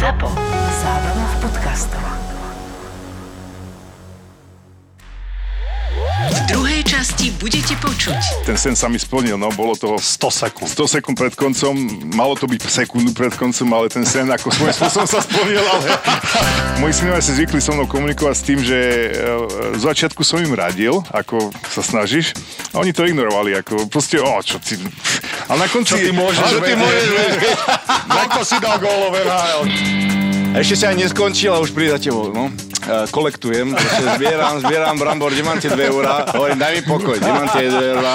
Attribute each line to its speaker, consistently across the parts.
Speaker 1: ZAPO. Zábrná v podcastov.
Speaker 2: V druhej časti budete počuť
Speaker 3: Ten sen sa mi splnil, no bolo toho
Speaker 4: 100 sekúnd.
Speaker 3: 100 sekúnd pred koncom, malo to byť sekundu pred koncom, ale ten sen ako svojím spôsobom sa splnil, ale moji synovia si zvykli so mnou komunikovať s tým, že e, z začiatku som im radil, ako sa snažíš, a oni to ignorovali, ako proste, o, čo ty... A na konci...
Speaker 4: Čo ty môžeš,
Speaker 3: Ale ty môžeš?
Speaker 4: Ako si dal gólové NHL?
Speaker 5: Ešte sa aj neskončil a už príde za tebou, no. E, kolektujem, proste zbieram, zbieram brambor, kde mám tie 2 eurá. Hovorím, daj mi pokoj, kde mám tie 2 eurá.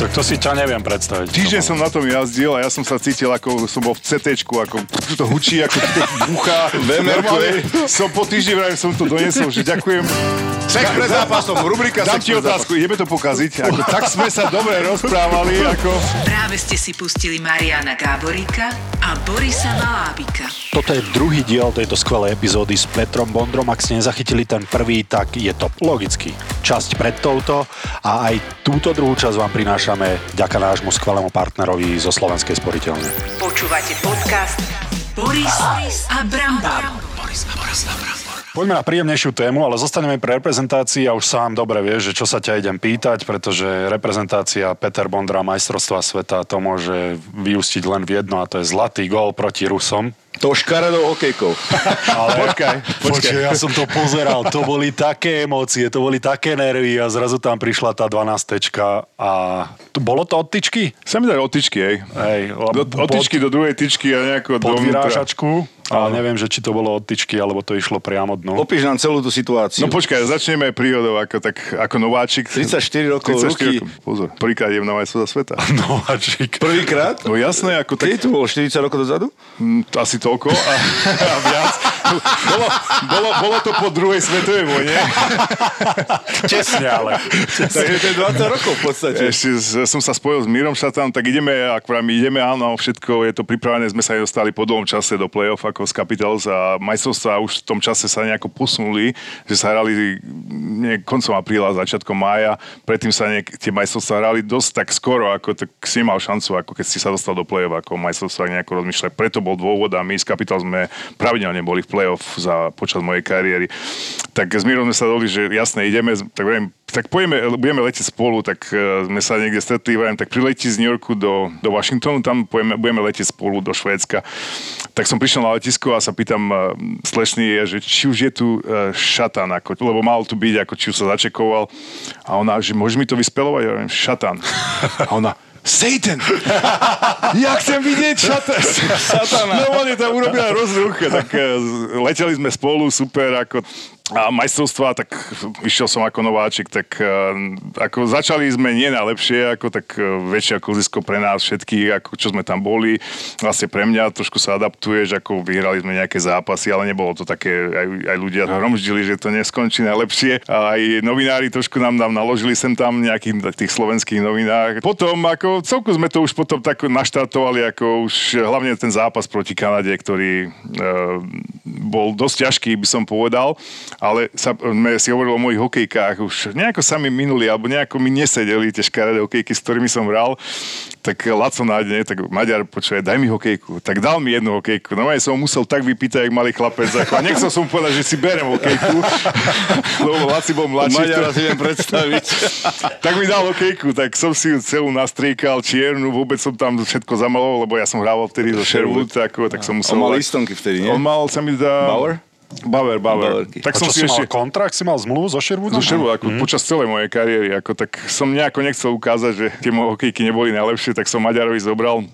Speaker 4: Tak to si ťa neviem predstaviť.
Speaker 3: Týždeň som na tom jazdil a ja som sa cítil, ako som bol v CT, ako to hučí, ako to bucha. Normálne som po týždni som to doniesol, že ďakujem.
Speaker 5: Sex pred zápasom, rubrika
Speaker 3: Dám
Speaker 5: sex
Speaker 3: ti otázku, ideme to pokaziť. Ako, tak sme sa dobre rozprávali, ako...
Speaker 2: Práve ste si pustili Mariana Gáboríka a Borisa Valábika.
Speaker 4: Toto je druhý diel tejto skvelej epizódy s Petrom Bondrom. Ak ste nezachytili ten prvý, tak je to logicky časť pred touto a aj túto druhú časť vám prinášame ďaká nášmu skvelému partnerovi zo Slovenskej sporiteľne.
Speaker 2: Počúvate podcast Boris a Brambor.
Speaker 4: Poďme na príjemnejšiu tému, ale zostaneme pri reprezentácii a už sám dobre vieš, že čo sa ťa idem pýtať, pretože reprezentácia Peter Bondra majstrovstva sveta to môže vyústiť len v jedno a to je zlatý gól proti Rusom.
Speaker 5: To škaredou hokejkou.
Speaker 4: Ale
Speaker 3: Počkaj,
Speaker 4: Počkaj, ja som to pozeral, to boli také emócie, to boli také nervy a zrazu tam prišla tá 12 a to, bolo to od tyčky?
Speaker 3: Sa mi dali otičky, hej.
Speaker 4: Hej,
Speaker 3: Do, od tyčky do druhej tyčky a nejako
Speaker 4: pod
Speaker 3: dovnútra.
Speaker 4: vyrážačku, ale neviem, že či to bolo od tyčky, alebo to išlo priamo dnu.
Speaker 5: Popíš nám celú tú situáciu.
Speaker 3: No počkaj, začneme príhodou ako, tak, ako nováčik.
Speaker 5: 34 rokov, ruky.
Speaker 3: rokov. Pozor, prvýkrát idem na majstrovstvá sveta.
Speaker 4: Nováčik.
Speaker 5: Prvýkrát?
Speaker 3: No jasné, ako tak,
Speaker 5: Kedy to bolo? 40 rokov dozadu?
Speaker 3: mm, asi toľko a, a viac. Bolo, bolo, bolo to po druhej svetovej vojne.
Speaker 4: Tesne, ale.
Speaker 5: Takže to je 20 rokov v podstate.
Speaker 3: Ešte som sa spojil s Mírom Šatánom, tak ideme, ak ideme, áno, všetko je to pripravené, sme sa dostali po dlhom čase do play-off ako z Capitals a majstrovstvá už v tom čase sa nejako posunuli, že sa hrali nie, koncom apríla, začiatkom mája, predtým sa niek- tie majstrovstvá hrali dosť tak skoro, ako tak si nemal šancu, ako keď si sa dostal do play-off, ako majstrovstvá nejako rozmýšľať. Preto bol dôvod a my z Capital sme pravidelne boli v play-off za, počas mojej kariéry. Tak s Mírom sme sa dohodli, že jasne ideme, tak viem, tak pojeme, budeme letieť spolu, tak uh, sme sa niekde stretli, vrajím, tak priletí z New Yorku do, do Washingtonu, tam pojeme, budeme letieť spolu do Švédska. Tak som prišiel na letisko a sa pýtam uh, slečný, že či už je tu uh, šatan, ako, lebo mal tu byť, ako či už sa začekoval. A ona, že môžeš mi to vyspelovať? Ja hovorím, šatan. A ona, Satan! Ja chcem vidieť šata, satana. Normálne tam urobila rozruch. Tak leteli sme spolu, super, ako a majstrovstvá, tak išiel som ako nováčik, tak eh, ako začali sme nie najlepšie, ako tak eh, väčšie kluzisko pre nás všetkých, ako čo sme tam boli. Vlastne pre mňa trošku sa adaptuješ, ako vyhrali sme nejaké zápasy, ale nebolo to také, aj, aj ľudia hromždili, že to neskončí najlepšie. A aj novinári trošku nám, nám naložili sem tam nejakých tých slovenských novinách. Potom ako celku sme to už potom tak naštartovali, ako už hlavne ten zápas proti Kanade, ktorý e, bol dosť ťažký, by som povedal, ale sa, sme si hovorili o mojich hokejkách, už nejako sa mi minuli, alebo nejako mi nesedeli tie škaredé hokejky, s ktorými som hral, tak Laco nádne, tak Maďar, počuje, daj mi hokejku. Tak dal mi jednu hokejku. No ja som musel tak vypýtať, jak malý chlapec. Ako, nechcel som povedať, že si berem hokejku, lebo Laci bol mladší.
Speaker 5: Maďara si viem predstaviť.
Speaker 3: tak mi dal hokejku, tak som si ju celú nastriekal, čiernu, vôbec som tam všetko zamaloval, lebo ja som hrával vtedy do Sherwood, ako, tak som musel...
Speaker 5: On mal istonky vtedy, nie?
Speaker 3: On mal, sa mi zdá...
Speaker 5: Bauer?
Speaker 3: Bauer, Bauer.
Speaker 5: Bauerky.
Speaker 3: Tak
Speaker 4: A
Speaker 3: som si
Speaker 4: si
Speaker 3: ešte...
Speaker 4: mal kontrakt, si mal zmluvu so Sherwoodom?
Speaker 3: So Sherwood, ako počas celej mojej kariéry, ako tak som nejako nechcel ukázať, že tie moje hokejky neboli najlepšie, tak som Maďarovi zobral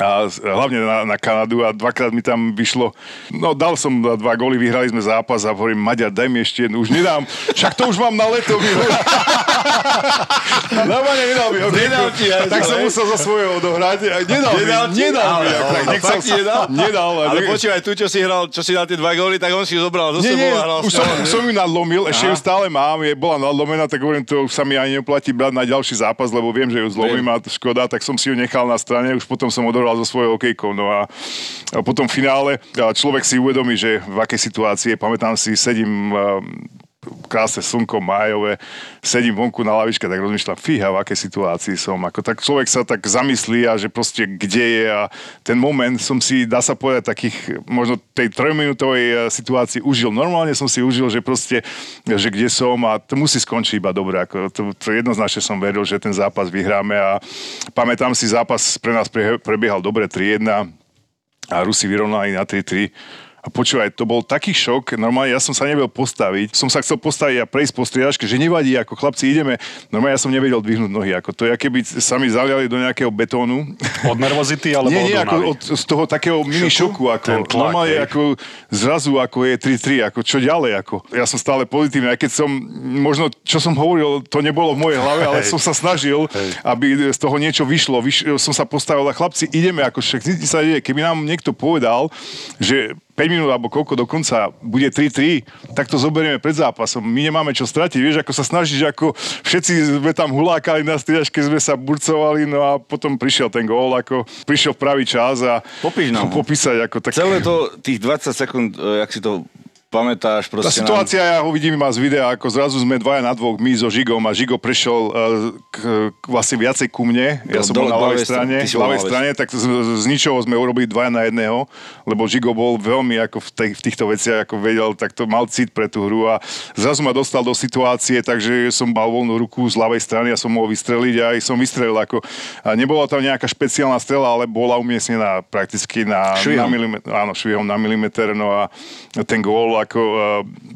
Speaker 3: a hlavne na, na Kanadu a dvakrát mi tam vyšlo, no dal som dva góly, vyhrali sme zápas a hovorím, Maďar, daj mi ešte jednu, už nedám, však to už mám na leto. mi. Normálne nedal mi hokejku.
Speaker 5: Nedal ti aj
Speaker 3: tak som musel zo svojho odohrať. Nedal,
Speaker 5: Nedal
Speaker 3: mi, nedal mi.
Speaker 5: Ale, ale, fakt ti nedal?
Speaker 3: Nedal.
Speaker 5: Ale počúvaj, tu, čo si hral, čo si dal tie dva góly, tak on si zobral zo sebou a hral
Speaker 3: už som,
Speaker 5: ňou.
Speaker 3: som ju nadlomil, ešte ju stále mám, je, bola nadlomená, tak hovorím, to už sa mi ani neplatí brať na ďalší zápas, lebo viem, že ju zlomím a škoda, tak som si ju nechal na strane, už potom som odohral so svojou hokejkou. No a, a potom v finále človek si uvedomí, že v akej situácii. Pamätám si, sedím krásne slnko, májové, sedím vonku na lavičke, tak rozmýšľam, fíha, v akej situácii som. Ako, tak človek sa tak zamyslí a že proste kde je a ten moment som si, dá sa povedať, takých možno tej trojminútovej eh, situácii užil. Normálne som si užil, že proste, že kde som a to musí skončiť iba dobre. Ako, to, to jednoznačne som veril, že ten zápas vyhráme a pamätám si, zápas pre nás pre, prebiehal dobre 3-1 a Rusi vyrovnali na 3-3 a počúvaj, to bol taký šok, normálne ja som sa nevedel postaviť, som sa chcel postaviť a prejsť po striedačke, že nevadí, ako chlapci ideme, normálne ja som nevedel dvihnúť nohy, ako to je, keby sa mi zaliali do nejakého betónu.
Speaker 4: Od nervozity alebo
Speaker 3: Nie, nie,
Speaker 4: od
Speaker 3: ako od, z toho takého mini šoku, ako
Speaker 4: Ten tlak,
Speaker 3: normálne
Speaker 4: hej.
Speaker 3: ako zrazu ako je 3-3, ako čo ďalej, ako ja som stále pozitívny, aj keď som, možno čo som hovoril, to nebolo v mojej hlave, ale
Speaker 4: Hej.
Speaker 3: som sa snažil,
Speaker 4: Hej.
Speaker 3: aby z toho niečo vyšlo, Vyš, som sa postavil a chlapci, ideme, ako však sa deje. Keby nám niekto povedal, že 5 minút alebo koľko dokonca bude 3-3, tak to zoberieme pred zápasom. My nemáme čo stratiť, vieš, ako sa snažíš, ako všetci sme tam hulákali na striedačke, sme sa burcovali, no a potom prišiel ten gól, ako prišiel v pravý čas a
Speaker 5: Popíš nám
Speaker 3: popísať, ako tak...
Speaker 5: Celé to, tých 20 sekúnd, e, jak si to pamätáš,
Speaker 3: Tá
Speaker 5: proste
Speaker 3: situácia, ja ho vidím iba z videa, ako zrazu sme dvaja na dvoch, my so Žigom a Žigo prešiel uh, k, k, vlastne viacej ku mne. Ja
Speaker 5: Do-
Speaker 3: som bol
Speaker 5: dole
Speaker 3: na
Speaker 5: k
Speaker 3: ľavej strane,
Speaker 5: bol
Speaker 3: ľavej
Speaker 5: na
Speaker 3: strane, tak z, z ničoho sme urobili dvaja na jedného, lebo Žigo bol veľmi ako v, tej, v týchto veciach, ako vedel, tak to mal cit pre tú hru a zrazu ma dostal do situácie, takže som mal voľnú ruku z ľavej strany a som mohol vystreliť a aj som vystrelil ako, a nebola tam nejaká špeciálna strela, ale bola umiestnená prakticky na, na
Speaker 5: Švihom.
Speaker 3: milimeter, áno, švihom na milimeter, no a ten gól ako uh,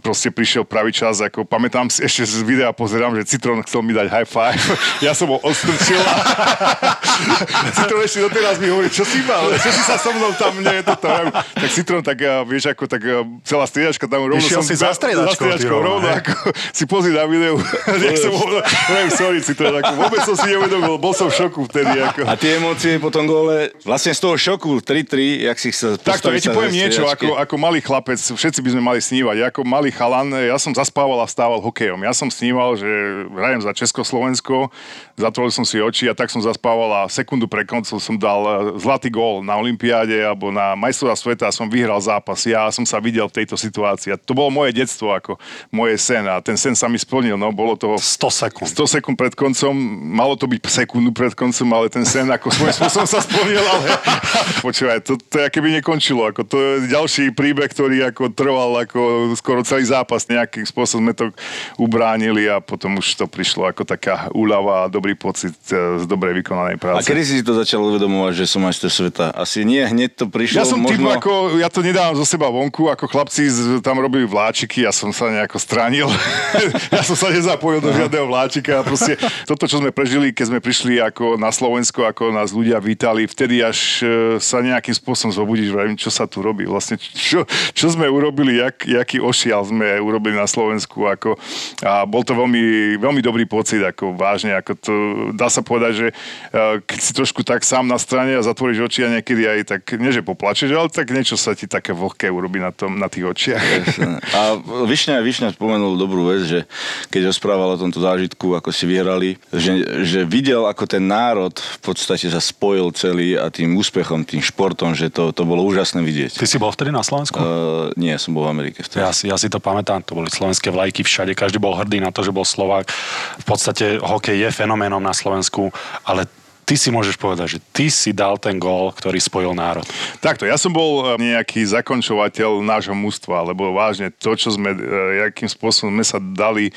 Speaker 3: proste prišiel pravý čas, ako pamätám si, ešte z videa pozerám, že Citron chcel mi dať high five, ja som ho odstrčil. A Citron ešte doteraz mi hovorí, čo si mal, čo si sa so mnou tam, nie, toto, hovorím. tak Citron, tak uh, vieš, ako tak uh, celá striedačka tam rovno
Speaker 4: Išiel
Speaker 3: som
Speaker 4: si za striedačkou, rovno,
Speaker 3: ako si pozri na videu, jak som hovorím, sorry Citron, ako vôbec som si neuvedomil, bol som v šoku vtedy, ako.
Speaker 5: A tie emócie po tom gole, vlastne z toho šoku 3-3, jak si chcel
Speaker 3: Takto, ja ti
Speaker 5: sa
Speaker 3: poviem niečo, ako, ako malý chlapec, všetci by sme mali snívať. Ja ako malý chalan, ja som zaspával a vstával hokejom. Ja som sníval, že hrajem za Československo, zatvoril som si oči a tak som zaspával a sekundu pre koncom som dal eh, zlatý gól na Olympiáde alebo na majstrova sveta a som vyhral zápas. Ja som sa videl v tejto situácii. A to bolo moje detstvo, ako moje sen a ten sen sa mi splnil. No, bolo to
Speaker 4: 100 sekúnd.
Speaker 3: 100 sekúnd pred koncom, malo to byť sekundu pred koncom, ale ten sen ako svojím spôsobom sa splnil, ale počúvaj, to, to je keby nekončilo, ako to je ďalší príbeh, ktorý ako trval ako skoro celý zápas, nejakým spôsobom sme to ubránili a potom už to prišlo ako taká úľava a dobrý pocit e, z dobrej vykonanej
Speaker 5: A
Speaker 3: práce.
Speaker 5: kedy si to začal uvedomovať, že som majster sveta? Asi nie, hneď to prišlo.
Speaker 3: Ja som
Speaker 5: možno...
Speaker 3: typ ako, ja to nedávam zo seba vonku, ako chlapci tam robili vláčiky, ja som sa nejako stránil. ja som sa nezapojil do žiadneho vláčika a proste toto, čo sme prežili, keď sme prišli ako na Slovensko, ako nás ľudia vítali, vtedy až e, sa nejakým spôsobom zobudíš, vravím, čo sa tu robí, vlastne čo, čo sme urobili, jak, jaký ošial sme urobili na Slovensku, ako, a bol to veľmi, veľmi dobrý pocit, ako vážne, ako to, dá sa povedať, že keď si trošku tak sám na strane a zatvoríš oči a niekedy aj tak, nie že poplačeš, ale tak niečo sa ti také vlhké urobí na, tom, na tých očiach.
Speaker 5: A Višňa, Višňa spomenul dobrú vec, že keď rozprával o tomto zážitku, ako si vyhrali, že, že videl, ako ten národ v podstate sa spojil celý a tým úspechom, tým športom, že to, to bolo úžasné vidieť.
Speaker 4: Ty si bol vtedy na Slovensku?
Speaker 5: Uh, nie, som bol v Amerike vtedy.
Speaker 4: Ja si, ja si to pamätám, to boli slovenské vlajky všade, každý bol hrdý na to, že bol Slovák. V podstate hokej je fenoménom na Slovensku, ale ty si môžeš povedať, že ty si dal ten gól, ktorý spojil národ.
Speaker 3: Takto, ja som bol e, nejaký zakončovateľ nášho mústva, lebo vážne to, čo sme, e, akým spôsobom sme sa dali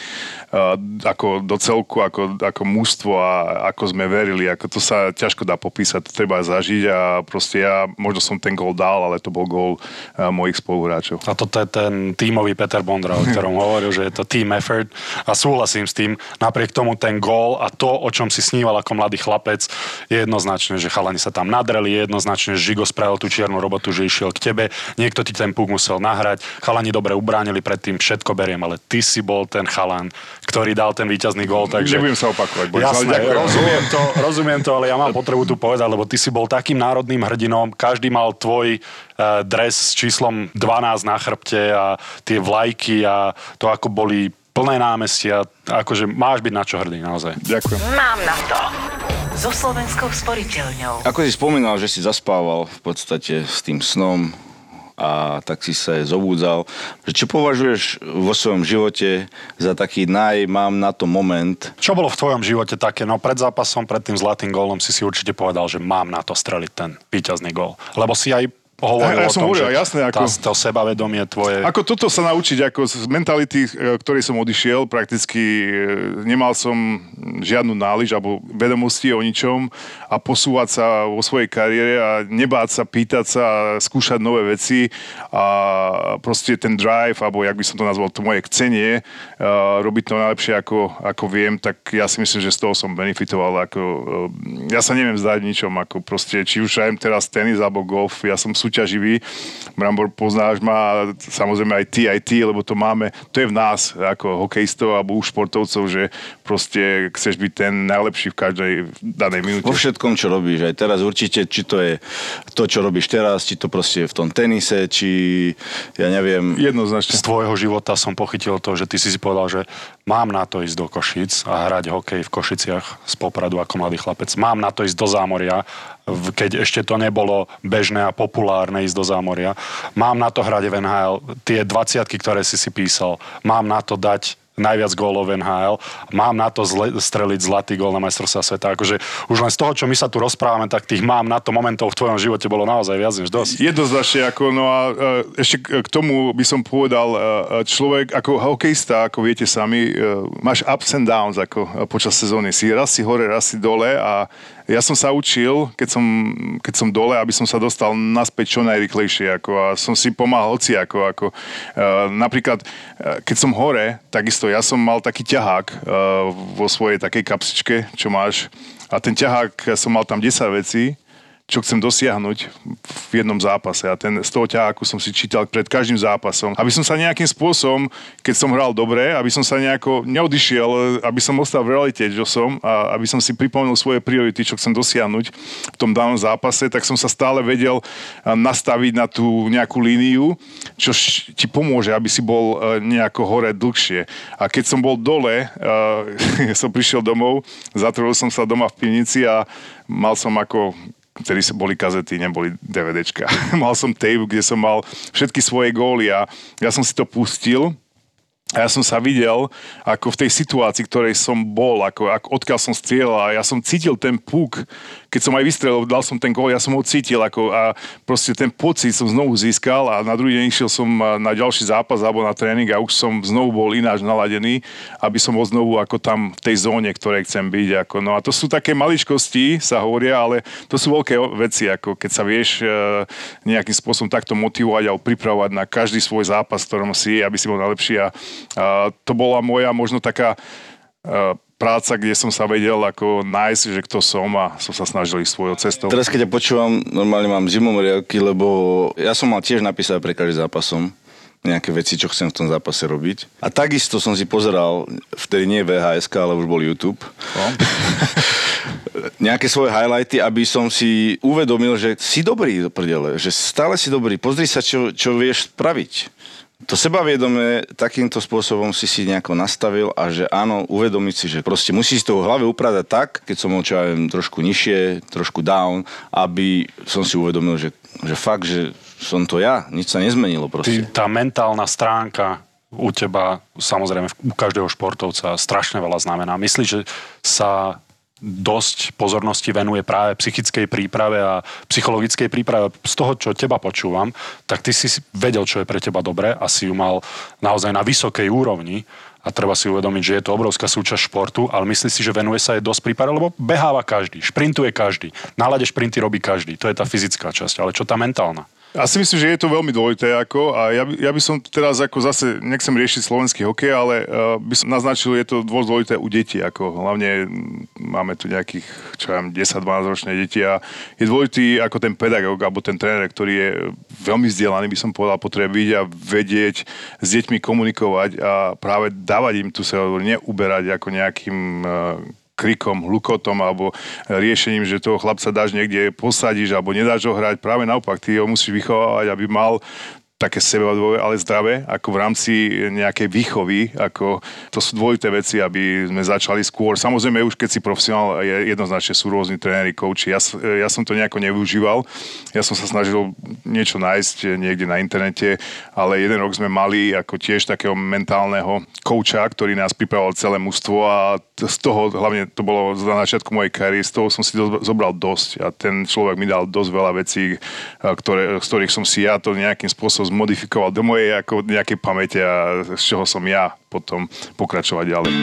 Speaker 3: uh, ako do celku, ako, ako mústvo a ako sme verili, ako to sa ťažko dá popísať, to treba zažiť a proste ja, možno som ten gól dal, ale to bol gól mojich spoluhráčov.
Speaker 4: A toto je ten tímový Peter Bondra, o ktorom hovoril, že je to team effort a súhlasím s tým. Napriek tomu ten gól a to, o čom si sníval ako mladý chlapec, je jednoznačné, že chalani sa tam nadreli, je jednoznačné, že Žigo spravil tú čiernu robotu, že išiel k tebe, niekto ti ten puk musel nahrať, chalani dobre ubránili predtým, všetko beriem, ale ty si bol ten chalan, ktorý dal ten víťazný gól, takže...
Speaker 3: Nebudem sa opakovať, Boris,
Speaker 4: Jasné, rozumiem to, rozumiem to, ale ja mám potrebu tu povedať, lebo ty si bol takým národným hrdinom, každý mal tvoj uh, dres s číslom 12 na chrbte a tie vlajky a to, ako boli plné námestia, akože máš byť na čo hrdý, naozaj.
Speaker 3: Ďakujem.
Speaker 1: Mám na to. So Slovenskou sporiteľňou.
Speaker 5: Ako si spomínal, že si zaspával v podstate s tým snom a tak si sa zobúdzal. Že čo považuješ vo svojom živote za taký naj, mám na to moment?
Speaker 4: Čo bolo v tvojom živote také? No pred zápasom, pred tým zlatým gólom si si určite povedal, že mám na to streliť ten víťazný gól. Lebo si aj hovoril
Speaker 3: Ja- ja
Speaker 4: o
Speaker 3: som
Speaker 4: tom,
Speaker 3: hovoril,
Speaker 4: že
Speaker 3: jasné, ako-
Speaker 4: tá, to sebavedomie tvoje...
Speaker 3: Ako toto sa naučiť, ako z mentality, e, ktorej som odišiel, prakticky e, nemal som žiadnu náliž alebo vedomosti o ničom a posúvať sa vo svojej kariére a nebáť sa, pýtať sa skúšať nové veci a proste ten drive, alebo jak by som to nazval, to moje chcenie, e, robiť to najlepšie ako, ako viem, tak ja si myslím, že z toho som benefitoval. Ako, ja sa neviem zdať ničom, ako proste, či už aj teraz tenis alebo golf, ja som súťaživý. Brambor, poznáš ma, samozrejme aj ty, aj ty, lebo to máme, to je v nás, ako hokejistov alebo už športovcov, že proste chceš byť ten najlepší v každej danej minúte.
Speaker 5: Vo všetkom, čo robíš, aj teraz určite, či to je to, čo robíš teraz, či to proste je v tom tenise, či ja neviem,
Speaker 3: Jednoznačne.
Speaker 4: z tvojho života som pochytil to, že ty si si povedal, že mám na to ísť do Košic a hrať hokej v Košiciach z Popradu ako mladý chlapec. Mám na to ísť do zámoria, keď ešte to nebolo bežné a populárne ísť do zámoria. Mám na to hrať v NHL. Tie 20 ktoré si si písal. Mám na to dať najviac gólov v NHL. Mám na to zle, streliť zlatý gól na majstrovstvá sveta. Akože už len z toho, čo my sa tu rozprávame, tak tých mám na to momentov v tvojom živote bolo naozaj viac než dosť.
Speaker 3: Jednoznačne, ako, no a e, ešte k- tomu by som povedal, e, človek ako hokejista, ako viete sami, e, máš ups and downs ako e, počas sezóny. Si raz si hore, raz si dole a ja som sa učil, keď som, keď som dole, aby som sa dostal naspäť čo najrychlejšie. Ako, a som si pomáhal hoci ako, ako e, napríklad, e, keď som hore, takisto ja som mal taký ťahák e, vo svojej takej kapsičke, čo máš. A ten ťahák, som mal tam 10 vecí, čo chcem dosiahnuť v jednom zápase. A ten, z toho ťaháku som si čítal pred každým zápasom. Aby som sa nejakým spôsobom, keď som hral dobre, aby som sa nejako neodišiel, aby som ostal v realite, čo som, a aby som si pripomenul svoje priority, čo chcem dosiahnuť v tom danom zápase, tak som sa stále vedel nastaviť na tú nejakú líniu, čo ti pomôže, aby si bol e, nejako hore dlhšie. A keď som bol dole, e, som prišiel domov, zatvoril som sa doma v pivnici a mal som ako vtedy boli kazety, neboli DVDčka. mal som tape, kde som mal všetky svoje góly a ja som si to pustil a ja som sa videl, ako v tej situácii, ktorej som bol, ako, ako odkiaľ som strieľal a ja som cítil ten puk, keď som aj vystrelil, dal som ten gól, ja som ho cítil ako, a proste ten pocit som znovu získal a na druhý deň išiel som a, na ďalší zápas alebo na tréning a už som znovu bol ináč naladený, aby som bol znovu ako tam v tej zóne, ktorej chcem byť. Ako, no a to sú také maličkosti, sa hovoria, ale to sú veľké veci, ako keď sa vieš e, nejakým spôsobom takto motivovať alebo pripravovať na každý svoj zápas, v ktorom si, aby si bol najlepší. A, a to bola moja možno taká e, práca, kde som sa vedel ako nájsť, že kto som a som sa snažil ísť svojou cestou.
Speaker 5: Teraz, keď ťa počúvam, normálne mám zimomriavky, lebo ja som mal tiež napísať pre každý zápasom nejaké veci, čo chcem v tom zápase robiť. A takisto som si pozeral, vtedy nie VHS, ale už bol YouTube, nejaké svoje highlighty, aby som si uvedomil, že si dobrý do prdele, že stále si dobrý, pozri sa, čo, čo vieš spraviť. To sebavedomie takýmto spôsobom si si nejako nastavil a že áno, uvedomiť si, že proste musíš to v hlave upratať tak, keď som bol čo ja viem, trošku nižšie, trošku down, aby som si uvedomil, že, že fakt, že som to ja, nič sa nezmenilo
Speaker 4: Ty,
Speaker 5: proste.
Speaker 4: tá mentálna stránka u teba, samozrejme u každého športovca strašne veľa znamená. Myslíš, že sa dosť pozornosti venuje práve psychickej príprave a psychologickej príprave. Z toho, čo teba počúvam, tak ty si vedel, čo je pre teba dobré a si ju mal naozaj na vysokej úrovni a treba si uvedomiť, že je to obrovská súčasť športu, ale myslíš si, že venuje sa aj dosť príprave, lebo beháva každý, šprintuje každý, na lade šprinty robí každý, to je tá fyzická časť, ale čo tá mentálna?
Speaker 3: Ja si myslím, že je to veľmi dôležité. Ako, a ja, by- ja by som teraz ako zase, nechcem riešiť slovenský hokej, ale uh, by som naznačil, je to dôležité u detí. Ako, hlavne máme tu nejakých, čo ja viem, 10-12 ročné deti a je dôležitý ako ten pedagóg alebo ten tréner, ktorý je veľmi vzdelaný, by som povedal, potrebuje byť a vedieť s deťmi komunikovať a práve dávať im tu sa neuberať ako nejakým uh, krikom, hlukotom alebo riešením, že toho chlapca dáš niekde, posadíš alebo nedáš ho hrať. Práve naopak, ty ho musíš vychovávať, aby mal také sebadvojové, ale zdravé, ako v rámci nejakej výchovy, ako to sú dvojité veci, aby sme začali skôr. Samozrejme, už keď si profesionál, je, jednoznačne sú rôzni tréneri, coachi. Ja, ja som to nejako nevyužíval. Ja som sa snažil niečo nájsť niekde na internete, ale jeden rok sme mali ako tiež takého mentálneho kouča, ktorý nás pripravoval celé mužstvo a z toho, hlavne to bolo na začiatku mojej kariéry, z toho som si zobral dosť a ten človek mi dal dosť veľa vecí, ktoré, z ktorých som si ja to nejakým spôsobom zmodifikoval do mojej ako nejakej pamäte a z čoho som ja potom pokračovať ďalej.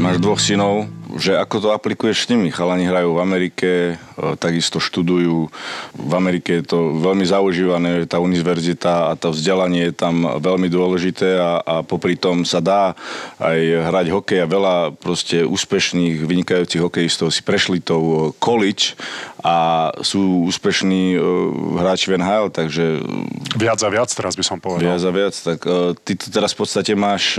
Speaker 5: Máš dvoch synov, že ako to aplikuješ s nimi. Chalani hrajú v Amerike, e, takisto študujú. V Amerike je to veľmi zaužívané, tá univerzita a to vzdelanie je tam veľmi dôležité a, a popri tom sa dá aj hrať hokej a veľa proste úspešných, vynikajúcich hokejistov si prešli tou college a sú úspešní e, hráči v NHL, takže...
Speaker 4: Viac a viac teraz by som povedal.
Speaker 5: Viac a viac, tak e, ty to teraz v podstate máš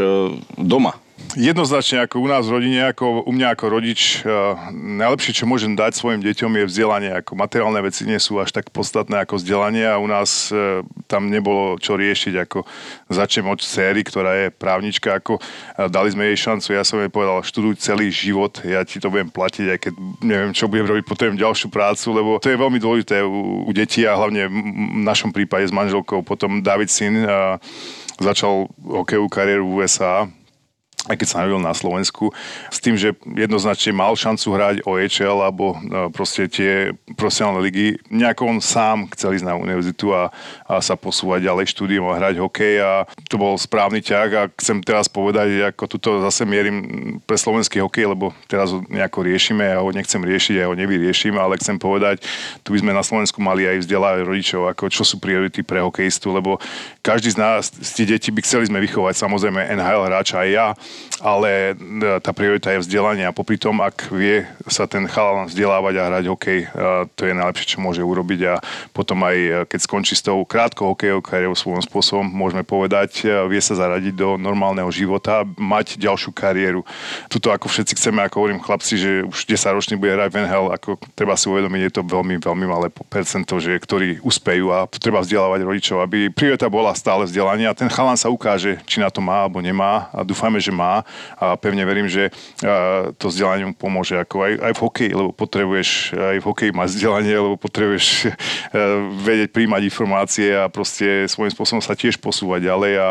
Speaker 5: doma
Speaker 3: Jednoznačne ako u nás v rodine, ako u mňa ako rodič, uh, najlepšie, čo môžem dať svojim deťom je vzdelanie. Ako materiálne veci nie sú až tak podstatné ako vzdelanie a u nás uh, tam nebolo čo riešiť. Ako začnem od séry, ktorá je právnička, ako uh, dali sme jej šancu. Ja som jej povedal, študuj celý život, ja ti to budem platiť, aj keď neviem, čo budem robiť, potrebujem ďalšiu prácu, lebo to je veľmi dôležité u, u detí a hlavne v našom prípade s manželkou. Potom David syn začal hokejovú kariéru v USA aj keď sa narodil na Slovensku, s tým, že jednoznačne mal šancu hrať OHL alebo no, proste tie profesionálne ligy. Nejako on sám chcel ísť na univerzitu a, a sa posúvať ďalej štúdium a hrať hokej a to bol správny ťah a chcem teraz povedať, ako tuto zase mierim pre slovenský hokej, lebo teraz ho nejako riešime, ja ho nechcem riešiť, ja ho nevyriešim, ale chcem povedať, tu by sme na Slovensku mali aj vzdelávať rodičov, ako čo sú priority pre hokejistu, lebo každý z nás, z tých detí by chceli sme vychovať, samozrejme NHL hráča aj ja, ale e, tá priorita je vzdelanie a popri tom, ak vie sa ten chalan vzdelávať a hrať hokej, e, to je najlepšie, čo môže urobiť a potom aj e, keď skončí s tou krátkou hokejovou kariérou svojom spôsobom, môžeme povedať, vie sa zaradiť do normálneho života mať ďalšiu kariéru. Tuto ako všetci chceme, ako hovorím chlapci, že už 10 ročný bude hrať v ako treba si uvedomiť, je to veľmi, veľmi malé percento, že, ktorí uspejú a treba vzdelávať rodičov, aby priorita bola stále vzdelanie a ten chalan sa ukáže, či na to má alebo nemá a dúfame, že má má. A pevne verím, že to vzdelanie mu pomôže ako aj, aj v hokeji, lebo potrebuješ aj v hokeji mať vzdelanie, lebo potrebuješ vedieť príjmať informácie a proste svojím spôsobom sa tiež posúvať ďalej. A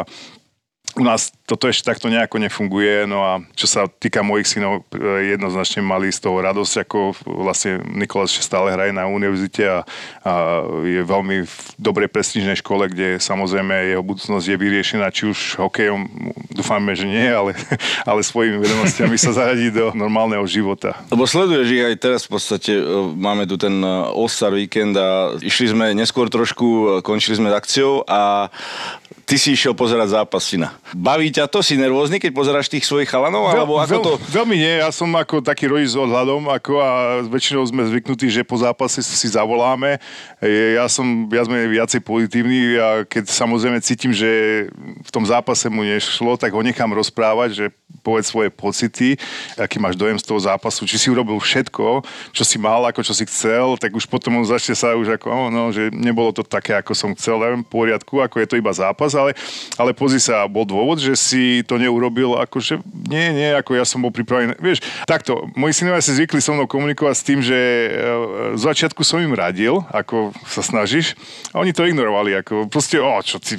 Speaker 3: u nás toto ešte takto nejako nefunguje, no a čo sa týka mojich synov, e, jednoznačne mali z toho radosť, ako vlastne Nikolás ešte stále hraje na univerzite a, a je veľmi v dobrej prestížnej škole, kde samozrejme jeho budúcnosť je vyriešená, či už hokejom, dúfame, že nie, ale, ale svojimi vedomostiami sa zaradí do normálneho života.
Speaker 5: Lebo sleduješ ich aj teraz v podstate, e, máme tu ten e, All-Star weekend a išli sme neskôr trošku, končili sme s akciou a ty si išiel pozerať zápas syna. Baví ťa to? Si nervózny, keď pozeráš tých svojich chalanov? Veľ, alebo ako veľ, to...
Speaker 3: Veľmi nie, ja som ako taký rodič s odhľadom ako a väčšinou sme zvyknutí, že po zápase si zavoláme. Ja som viac menej viacej pozitívny a keď samozrejme cítim, že v tom zápase mu nešlo, tak ho nechám rozprávať, že povedz svoje pocity, aký máš dojem z toho zápasu, či si urobil všetko, čo si mal, ako čo si chcel, tak už potom začne sa už ako, oh, no, že nebolo to také, ako som chcel, neviem, v poriadku, ako je to iba zápas, ale, ale pozri sa, bol dôvod, že si to neurobil, akože nie, nie, ako ja som bol pripravený. Vieš, takto, moji synovia si zvykli so mnou komunikovať s tým, že e, z začiatku som im radil, ako sa snažíš, a oni to ignorovali, ako proste, o, čo ty...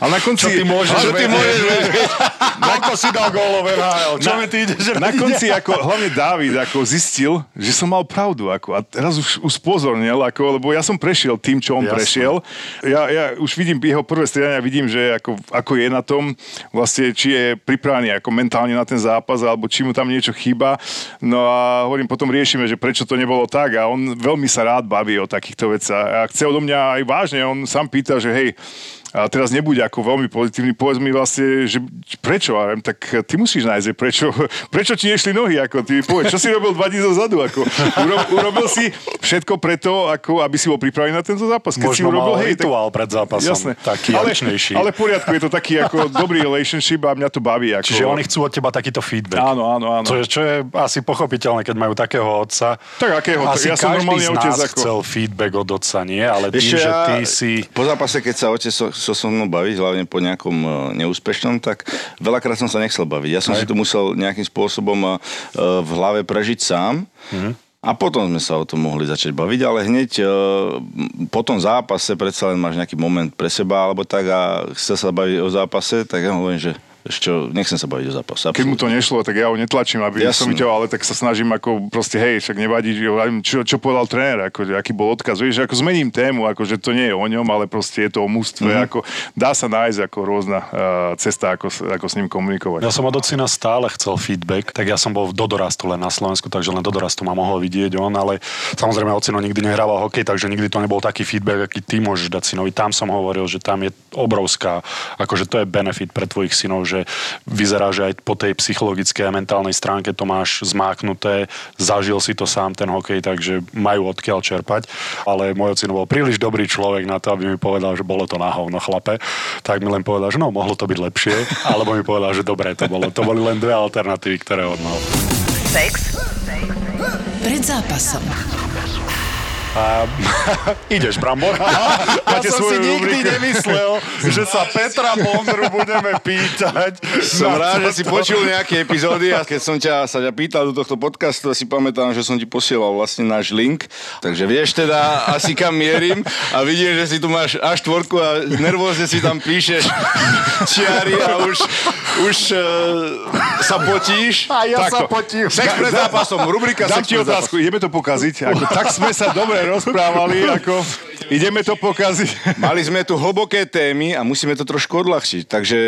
Speaker 3: A na konci...
Speaker 4: Čo ty môžeš, čo ty môžeš, Ako si dal gólové Čo na, mi ty ideš
Speaker 3: Na konci, ako, hlavne Dávid, ako zistil, že som mal pravdu, ako, a teraz už, už spozornil, ako, lebo ja som prešiel tým, čo on Jasne. prešiel. Ja, ja už vidím jeho prvé stredania, vidím, že ako, ako je na tom, vlastne, či je pripravený ako mentálne na ten zápas, alebo či mu tam niečo chýba. No a hovorím, potom riešime, že prečo to nebolo tak a on veľmi sa rád baví o takýchto veciach. A chce odo mňa aj vážne, on sám pýta, že hej, a teraz nebude ako veľmi pozitívny, povedz mi vlastne, že prečo? A ja viem, tak ty musíš nájsť, že prečo, prečo ti nešli nohy, ako ty povedz, čo si robil dva dní dozadu, ako uro, urobil si všetko preto, ako aby si bol pripravený na tento zápas. Keď si
Speaker 4: Možno
Speaker 3: urobil,
Speaker 4: mal
Speaker 3: hej, tak,
Speaker 4: rituál pred zápasom.
Speaker 3: Jasné.
Speaker 4: Taký
Speaker 3: ale,
Speaker 4: akčnejší.
Speaker 3: ale v poriadku, je to taký ako dobrý relationship a mňa to baví. Ako...
Speaker 4: Čiže oni chcú od teba takýto feedback.
Speaker 3: Áno, áno, áno.
Speaker 4: Čo je, čo je asi pochopiteľné, keď majú takého otca.
Speaker 3: Tak akého?
Speaker 4: Asi
Speaker 3: Ja som
Speaker 4: z
Speaker 3: otec ako-
Speaker 4: chcel feedback od otca, nie? Ale tým,
Speaker 5: Ešte
Speaker 4: že ty si...
Speaker 5: Po zápase, keď sa otec so, so, mnou baviť, hlavne po nejakom e, neúspešnom, tak veľakrát som sa nechcel baviť. Ja som si to musel nejakým spôsobom e, v hlave prežiť sám. A potom sme sa o tom mohli začať baviť, ale hneď e, po tom zápase predsa len máš nejaký moment pre seba alebo tak a chce sa baviť o zápase, tak ja hovorím, že ešte nechcem sa baviť o zápase.
Speaker 3: Keď mu to nešlo, tak ja ho netlačím, aby
Speaker 5: Jasné.
Speaker 3: som videl, ale tak sa snažím ako proste, hej, však nevadí, čo, čo povedal tréner, ako, aký bol odkaz, vieš, ako zmením tému, ako, že to nie je o ňom, ale proste je to o mústve, mm-hmm. ako dá sa nájsť ako rôzna uh, cesta, ako, s- ako s ním komunikovať.
Speaker 4: Ja som od ocina stále chcel feedback, tak ja som bol v Dodorastu len na Slovensku, takže len Dodorastu ma mohol vidieť on, ale samozrejme ocino nikdy nehrával hokej, takže nikdy to nebol taký feedback, aký ty môžeš dať synovi. Tam som hovoril, že tam je obrovská, akože to je benefit pre tvojich synov, že vyzerá, že aj po tej psychologickej a mentálnej stránke to máš zmáknuté, zažil si to sám ten hokej, takže majú odkiaľ čerpať, ale môj ocino bol príliš dobrý človek na to, aby mi povedal, že bolo to na hovno chlape, tak mi len povedal, že no, mohlo to byť lepšie, alebo mi povedal, že dobre to bolo. To boli len dve alternatívy, ktoré on mal.
Speaker 1: Sex.
Speaker 2: Pred zápasom.
Speaker 4: A, ideš, Brambor? Ja som si nikdy
Speaker 3: rubriku.
Speaker 4: nemyslel, že sa Petra Bondru budeme pýtať.
Speaker 5: Som rád, že si počul nejaké epizódy a keď som ťa, sa ťa pýtal do tohto podcastu, si pamätám, že som ti posielal vlastne náš link. Takže vieš teda asi kam mierim a vidíš, že si tu máš až tvorku a nervózne si tam píšeš čiary a už, už uh, sa potíš.
Speaker 4: A ja sa
Speaker 3: Takto.
Speaker 4: potím.
Speaker 5: Sex pred zápasom, rubrika
Speaker 3: Dám
Speaker 5: Sex
Speaker 3: ti otázku, ideme to pokaziť? Ako, tak sme sa dobre rozprávali, ako ideme to pokaziť.
Speaker 5: Mali sme tu hlboké témy a musíme to trošku odľahčiť. Takže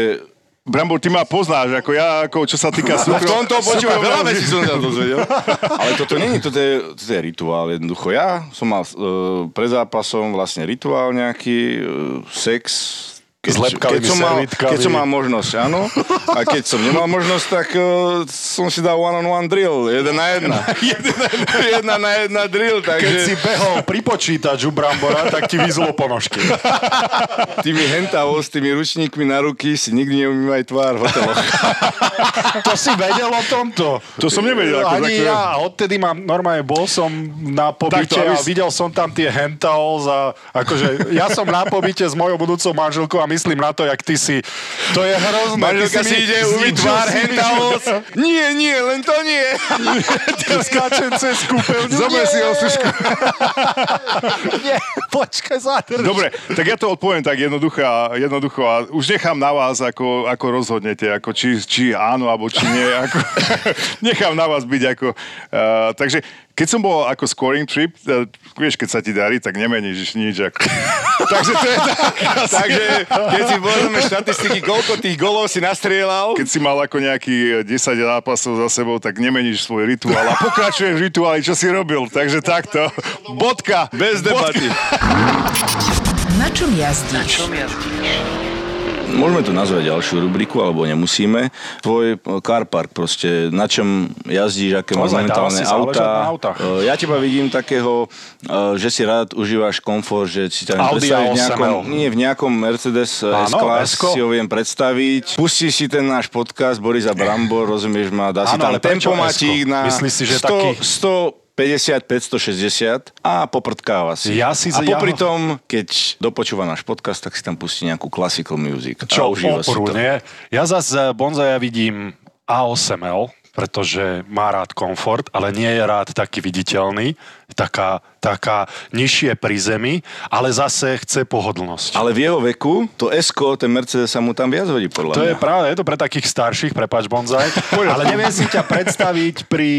Speaker 3: Brambor, ty ma poznáš, ako ja, ako čo sa týka
Speaker 5: v
Speaker 3: súkrom...
Speaker 5: tomto počúvam veľa vecí som sa dozvedel. Ale toto není, toto je, toto je rituál jednoducho. Ja som mal uh, pred zápasom vlastne rituál nejaký, uh, sex, keď,
Speaker 4: S lepkavými
Speaker 5: keď, som mal, keď som mal možnosť, áno. A keď som nemal možnosť, tak uh, som si dal one on one drill. Jeden na jedna. jedna na jedna drill.
Speaker 4: Keď si
Speaker 5: Takže
Speaker 4: behol pri počítaču Brambora, tak ti vyzlo ponožky.
Speaker 5: tými hentavou s tými ručníkmi na ruky si nikdy neumývaj tvár v hoteloch.
Speaker 4: To si vedel o tomto?
Speaker 3: To som nevedel, ako
Speaker 4: Ani ja. Odtedy mám, normálne bol som na pobyte a videl som tam tie hentaols a akože ja som na pobyte s mojou budúcou manželkou a myslím na to, jak ty si. To je hrozné.
Speaker 5: Manželka si
Speaker 4: mi
Speaker 5: ide umyť tvár
Speaker 4: si
Speaker 5: hentavos. Nie, nie, len to nie.
Speaker 4: život. Skáčem cez kúpeľňu.
Speaker 3: Zober si osušku.
Speaker 4: Nie, počkaj, zadrž.
Speaker 3: Dobre, tak ja to odpoviem tak jednoducho a, jednoducho a už nechám na vás, ako, ako rozhodnete, ako či, či áno, alebo či nie. Ako, nechám na vás byť ako... Uh, takže keď som bol ako scoring trip, uh, vieš, keď sa ti darí, tak nemeníš nič. Ako. takže to je tak.
Speaker 5: Takže keď si pozrieme štatistiky, koľko tých golov si nastrieľal,
Speaker 3: Keď si mal ako nejaký 10 zápasov za sebou, tak nemeníš svoj rituál a pokračuješ v rituáli, čo si robil. Takže takto. Bodka.
Speaker 5: bez debaty.
Speaker 2: Na čom jazdíš?
Speaker 1: Čom jazdíš?
Speaker 5: Môžeme tu nazvať ďalšiu rubriku, alebo nemusíme. Tvoj e, car park proste, na čom jazdíš, aké máš momentálne auta.
Speaker 4: na autách.
Speaker 5: E, Ja teba vidím takého, e, že si rád užívaš komfort, že si viem
Speaker 4: Audi
Speaker 5: v
Speaker 4: A8L.
Speaker 5: nejakom, nie, v nejakom Mercedes S-Class si ho viem predstaviť. Pustíš si ten náš podcast Borisa Brambor, rozumieš ma, dá si
Speaker 4: Áno,
Speaker 5: tam tempomatík na
Speaker 4: Myslíš si, že
Speaker 5: 100,
Speaker 4: taký-
Speaker 5: 150, 560 a poprdkáva si.
Speaker 4: Ja si-
Speaker 5: a
Speaker 4: ja
Speaker 5: popri
Speaker 4: ho-
Speaker 5: tom, keď dopočúva náš podcast, tak si tam pustí nejakú classical music. a
Speaker 4: Čo
Speaker 5: užíva si
Speaker 4: oporu,
Speaker 5: to.
Speaker 4: nie? Ja zase Bonzaja vidím A8L, pretože má rád komfort, ale nie je rád taký viditeľný, taká, taká nižšie pri zemi, ale zase chce pohodlnosť.
Speaker 5: Ale v jeho veku, to s ten Mercedes sa mu tam viac hodí, podľa
Speaker 4: To
Speaker 5: mňa.
Speaker 4: je práve, je to pre takých starších, prepač Bonzaj, ale neviem si ťa predstaviť pri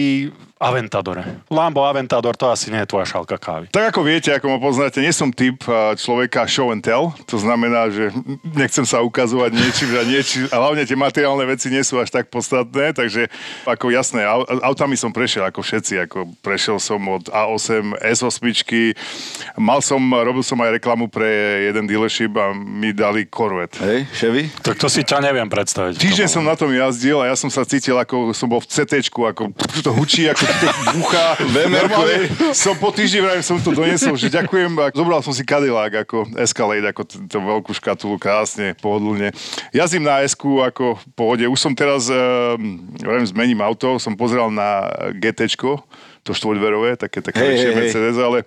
Speaker 4: Aventadore. Lambo Aventador, to asi nie je tvoja šálka kávy.
Speaker 3: Tak ako viete, ako ma poznáte, nie som typ a, človeka show and tell. To znamená, že nechcem sa ukazovať niečím a niečím. A hlavne tie materiálne veci nie sú až tak podstatné, takže ako jasné, au- autami som prešiel ako všetci. Ako prešiel som od A8, S8, mal som, robil som aj reklamu pre jeden dealership a mi dali Corvette.
Speaker 5: Hej, Chevy?
Speaker 4: Tak to si ťa neviem predstaviť.
Speaker 3: Týždeň som na tom jazdil a ja som sa cítil, ako som bol v CT, ako to hučí, ako bucha. Normálne som po týždni vrajím, som to doniesol, že ďakujem. Zobral som si Cadillac ako Escalade, ako tú veľkú škatulu, krásne, pohodlne. Jazdím na s ako v pohode. Už som teraz, vrajím, zmením auto, som pozeral na GT, to štvoľverové, také, také
Speaker 5: Hej,
Speaker 3: väčšie
Speaker 5: hej.
Speaker 3: Mercedes, ale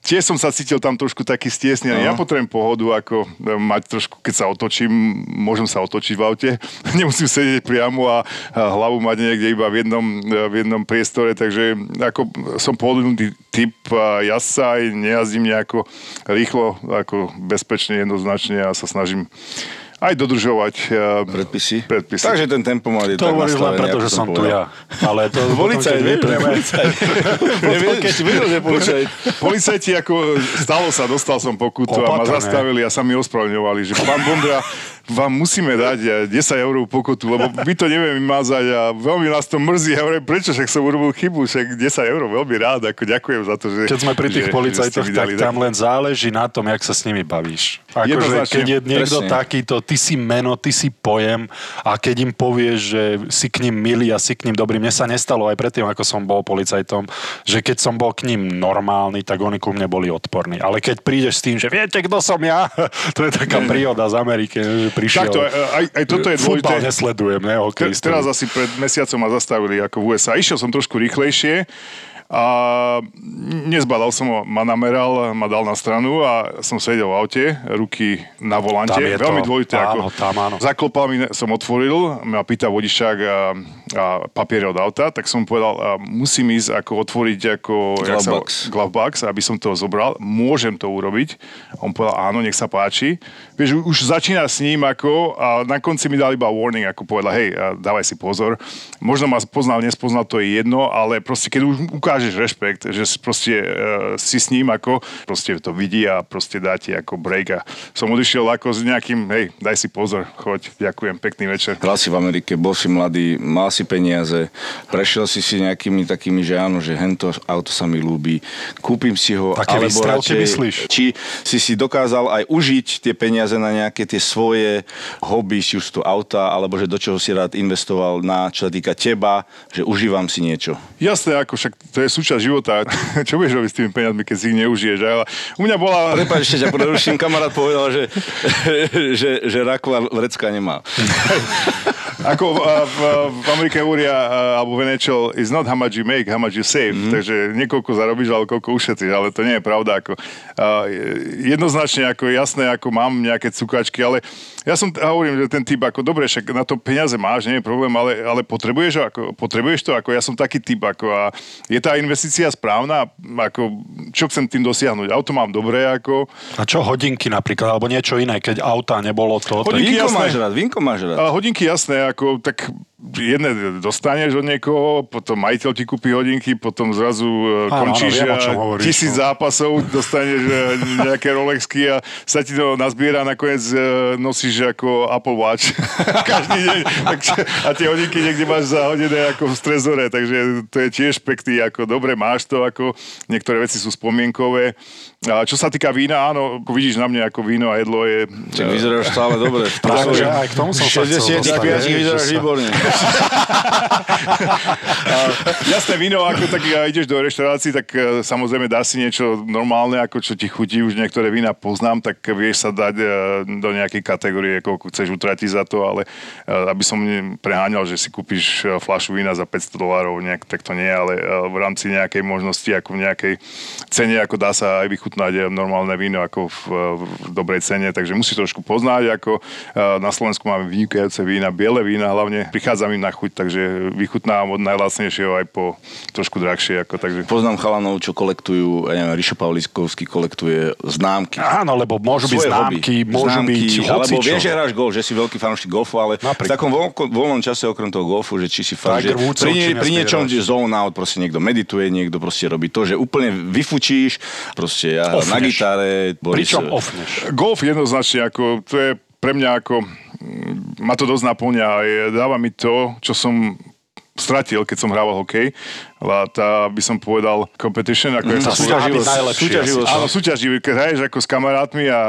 Speaker 3: Tiež som sa cítil tam trošku taký stiesnený. Ja potrebujem pohodu, ako e, mať trošku, keď sa otočím, môžem sa otočiť v aute. Nemusím sedieť priamo a, hlavu mať niekde iba v jednom, e, v jednom priestore, takže ako som pohodlný typ jazdca, aj nejazdím nejako rýchlo, ako bezpečne, jednoznačne a sa snažím aj dodržovať e,
Speaker 5: Predpisy?
Speaker 3: predpisy.
Speaker 5: Takže ten tempomat je
Speaker 4: To
Speaker 5: tak
Speaker 4: hovoríš len preto,
Speaker 5: ako
Speaker 4: že som tu ja. Ale to...
Speaker 5: Policajt,
Speaker 4: potom, keď
Speaker 5: vieš,
Speaker 4: vyprieme-
Speaker 5: policajt. Keď ti videl, že policajt.
Speaker 3: Policajti, ako stalo sa, dostal som pokutu a ma zastavili a sa mi ospravedlňovali, že pán Bondra, vám musíme dať eh, 10 eur pokutu, lebo vy to neviem vymazať a veľmi nás to mrzí. Ja hovorím, prečo, však som urobil chybu, však 10 eur, veľmi rád, ako ďakujem za to, že...
Speaker 4: Keď sme pri tých
Speaker 3: že-
Speaker 4: policajtoch,
Speaker 3: že
Speaker 4: tak tam len záleží na tom, jak sa s nimi bavíš. Akože keď je niekto
Speaker 5: Presne.
Speaker 4: takýto, ty si meno, ty si pojem a keď im povieš, že si k ním milý a si k ním dobrý. Mne sa nestalo aj predtým, ako som bol policajtom, že keď som bol k ním normálny, tak oni ku mne boli odporní. Ale keď prídeš s tým, že viete, kto som ja, to je taká príhoda z Ameriky, že prišiel...
Speaker 3: Takto, aj, aj toto je
Speaker 4: Futbal
Speaker 3: dôležité.
Speaker 4: nesledujem, ne?
Speaker 3: Te,
Speaker 4: Hokejistov.
Speaker 3: teraz asi pred mesiacom ma zastavili ako v USA. Išiel som trošku rýchlejšie a nezbadal som ho, ma nameral, ma dal na stranu a som sedel v aute, ruky na volante.
Speaker 4: Tam je to.
Speaker 3: Veľmi dôležité.
Speaker 4: Áno,
Speaker 3: ako
Speaker 4: tam áno.
Speaker 3: Zaklopal mi, som otvoril, ma pýta vodičák a, a papier od auta, tak som povedal, a musím ísť ako otvoriť ako jak sa-
Speaker 5: Glovebox.
Speaker 3: glovebox, aby som to zobral. Môžem to urobiť. On povedal, áno, nech sa páči. Vieš, už začína s ním ako a na konci mi dal iba warning, ako povedal, hej, dávaj si pozor. Možno ma poznal, nespoznal, to je jedno, ale proste keď už ukážeš rešpekt, že si proste uh, si s ním ako, proste to vidí a proste dá ti ako break a som odišiel ako s nejakým, hej, daj si pozor, choď, ďakujem, pekný večer.
Speaker 5: Hral si v Amerike, bol si mladý, mal si peniaze, prešiel si si nejakými takými, že áno, že hento auto sa mi ľúbi, kúpim si ho,
Speaker 4: Také
Speaker 5: alebo radšej,
Speaker 4: myslíš?
Speaker 5: či si si dokázal aj užiť tie peniaze na nejaké tie svoje hobby, či už to auta, alebo že do čoho si rád investoval na, čo sa týka teba, že užívam si niečo.
Speaker 3: Jasné, ako však to je súčasť života. Čo budeš robiť s tými peniazmi, keď si ich neužiješ? Ale u mňa bola...
Speaker 5: Prepač, ešte ťa preruším, kamarát povedal, že, že, že rakva vrecka nemá.
Speaker 3: Ako v, v, v Amerike hovoria, alebo v NHL, is not how much you make, how much you save. Mm-hmm. Takže niekoľko zarobíš, ale koľko ušetríš. Ale to nie je pravda. Ako, jednoznačne, ako jasné, ako mám nejaké cukačky, ale ja som, ja hovorím, že ten typ, ako dobre, však na to peniaze máš, nie je problém, ale, ale potrebuješ, ako, potrebuješ to, ako ja som taký typ, ako a je tá investícia správna, ako čo chcem tým dosiahnuť. Auto mám dobré, ako
Speaker 4: A čo hodinky napríklad, alebo niečo iné, keď auta nebolo to... to
Speaker 3: Hodinky,
Speaker 5: Vínko
Speaker 3: jasné.
Speaker 5: máš rád, vínko máš rád.
Speaker 3: A hodinky jasné, ako tak jedné dostaneš od niekoho, potom majiteľ ti kúpi hodinky, potom zrazu e,
Speaker 4: Áno,
Speaker 3: končíš
Speaker 4: áno, viem,
Speaker 3: a
Speaker 4: hovoríš,
Speaker 3: tisíc
Speaker 4: no.
Speaker 3: zápasov, dostaneš e, nejaké Rolexky a sa ti to nazbiera, nakoniec e, nosíš ako Apple Watch každý deň. Takže, a tie hodinky niekde máš zahodené ako v strezore, takže to je tiež pekný, ako dobre máš to, ako niektoré veci sú spomienkové. A čo sa týka vína, áno, ako vidíš na mne, ako víno a jedlo je...
Speaker 5: Čak vyzeráš stále dobre.
Speaker 4: Práve, že aj k tomu som sa chcel
Speaker 5: 65
Speaker 4: dostať, vieš, že
Speaker 5: vyzeráš výborne.
Speaker 3: Jasné víno, ako tak ideš do reštaurácií, tak e, samozrejme dá si niečo normálne, ako čo ti chutí, už niektoré vína poznám, tak vieš sa dať e, do nejakej kategórie, koľko chceš utratiť za to, ale e, aby som preháňal, že si kúpiš fľašu vína za 500 dolárov, nejak, tak to nie, ale v rámci nejakej možnosti, ako v nejakej cene, ako dá sa aj vychutnať e, normálne víno ako v, v dobrej cene, takže musíš trošku poznať, ako e, na Slovensku máme vynikajúce vína, biele vína, hlavne prichádza mi na chuť, takže vychutnávam od najlacnejšieho aj po trošku drahšie. Ako, takže...
Speaker 5: Poznám chalanov, čo kolektujú, ja neviem, Rišo Pavliskovský kolektuje známky.
Speaker 4: Áno, lebo môžu byť známky,
Speaker 5: hobby.
Speaker 4: môžu
Speaker 5: Známky,
Speaker 4: byť
Speaker 5: Alebo
Speaker 4: hocičo.
Speaker 5: vieš, že hráš golf, že si veľký fanúšik golfu, ale
Speaker 4: Napríklad.
Speaker 5: v takom voľko, voľnom čase okrem toho golfu, že či si fan, že
Speaker 4: Woodsov,
Speaker 5: pri, nie, pri niečom, že zone out, proste niekto medituje, niekto proste robí to, že úplne vyfučíš, proste ja
Speaker 4: Offneš.
Speaker 5: na gitare, Boris,
Speaker 4: Pričom offneš.
Speaker 3: Golf jednoznačne, ako, to je pre mňa ako, mm, ma to dosť naplňa dáva mi to, čo som stratil, keď som hrával hokej. Ale tá, by som povedal, competition, ako je
Speaker 5: tá
Speaker 3: sa
Speaker 4: súťaživosť.
Speaker 5: súťaživosť.
Speaker 3: Áno, súťaživý, keď hraješ ako s kamarátmi a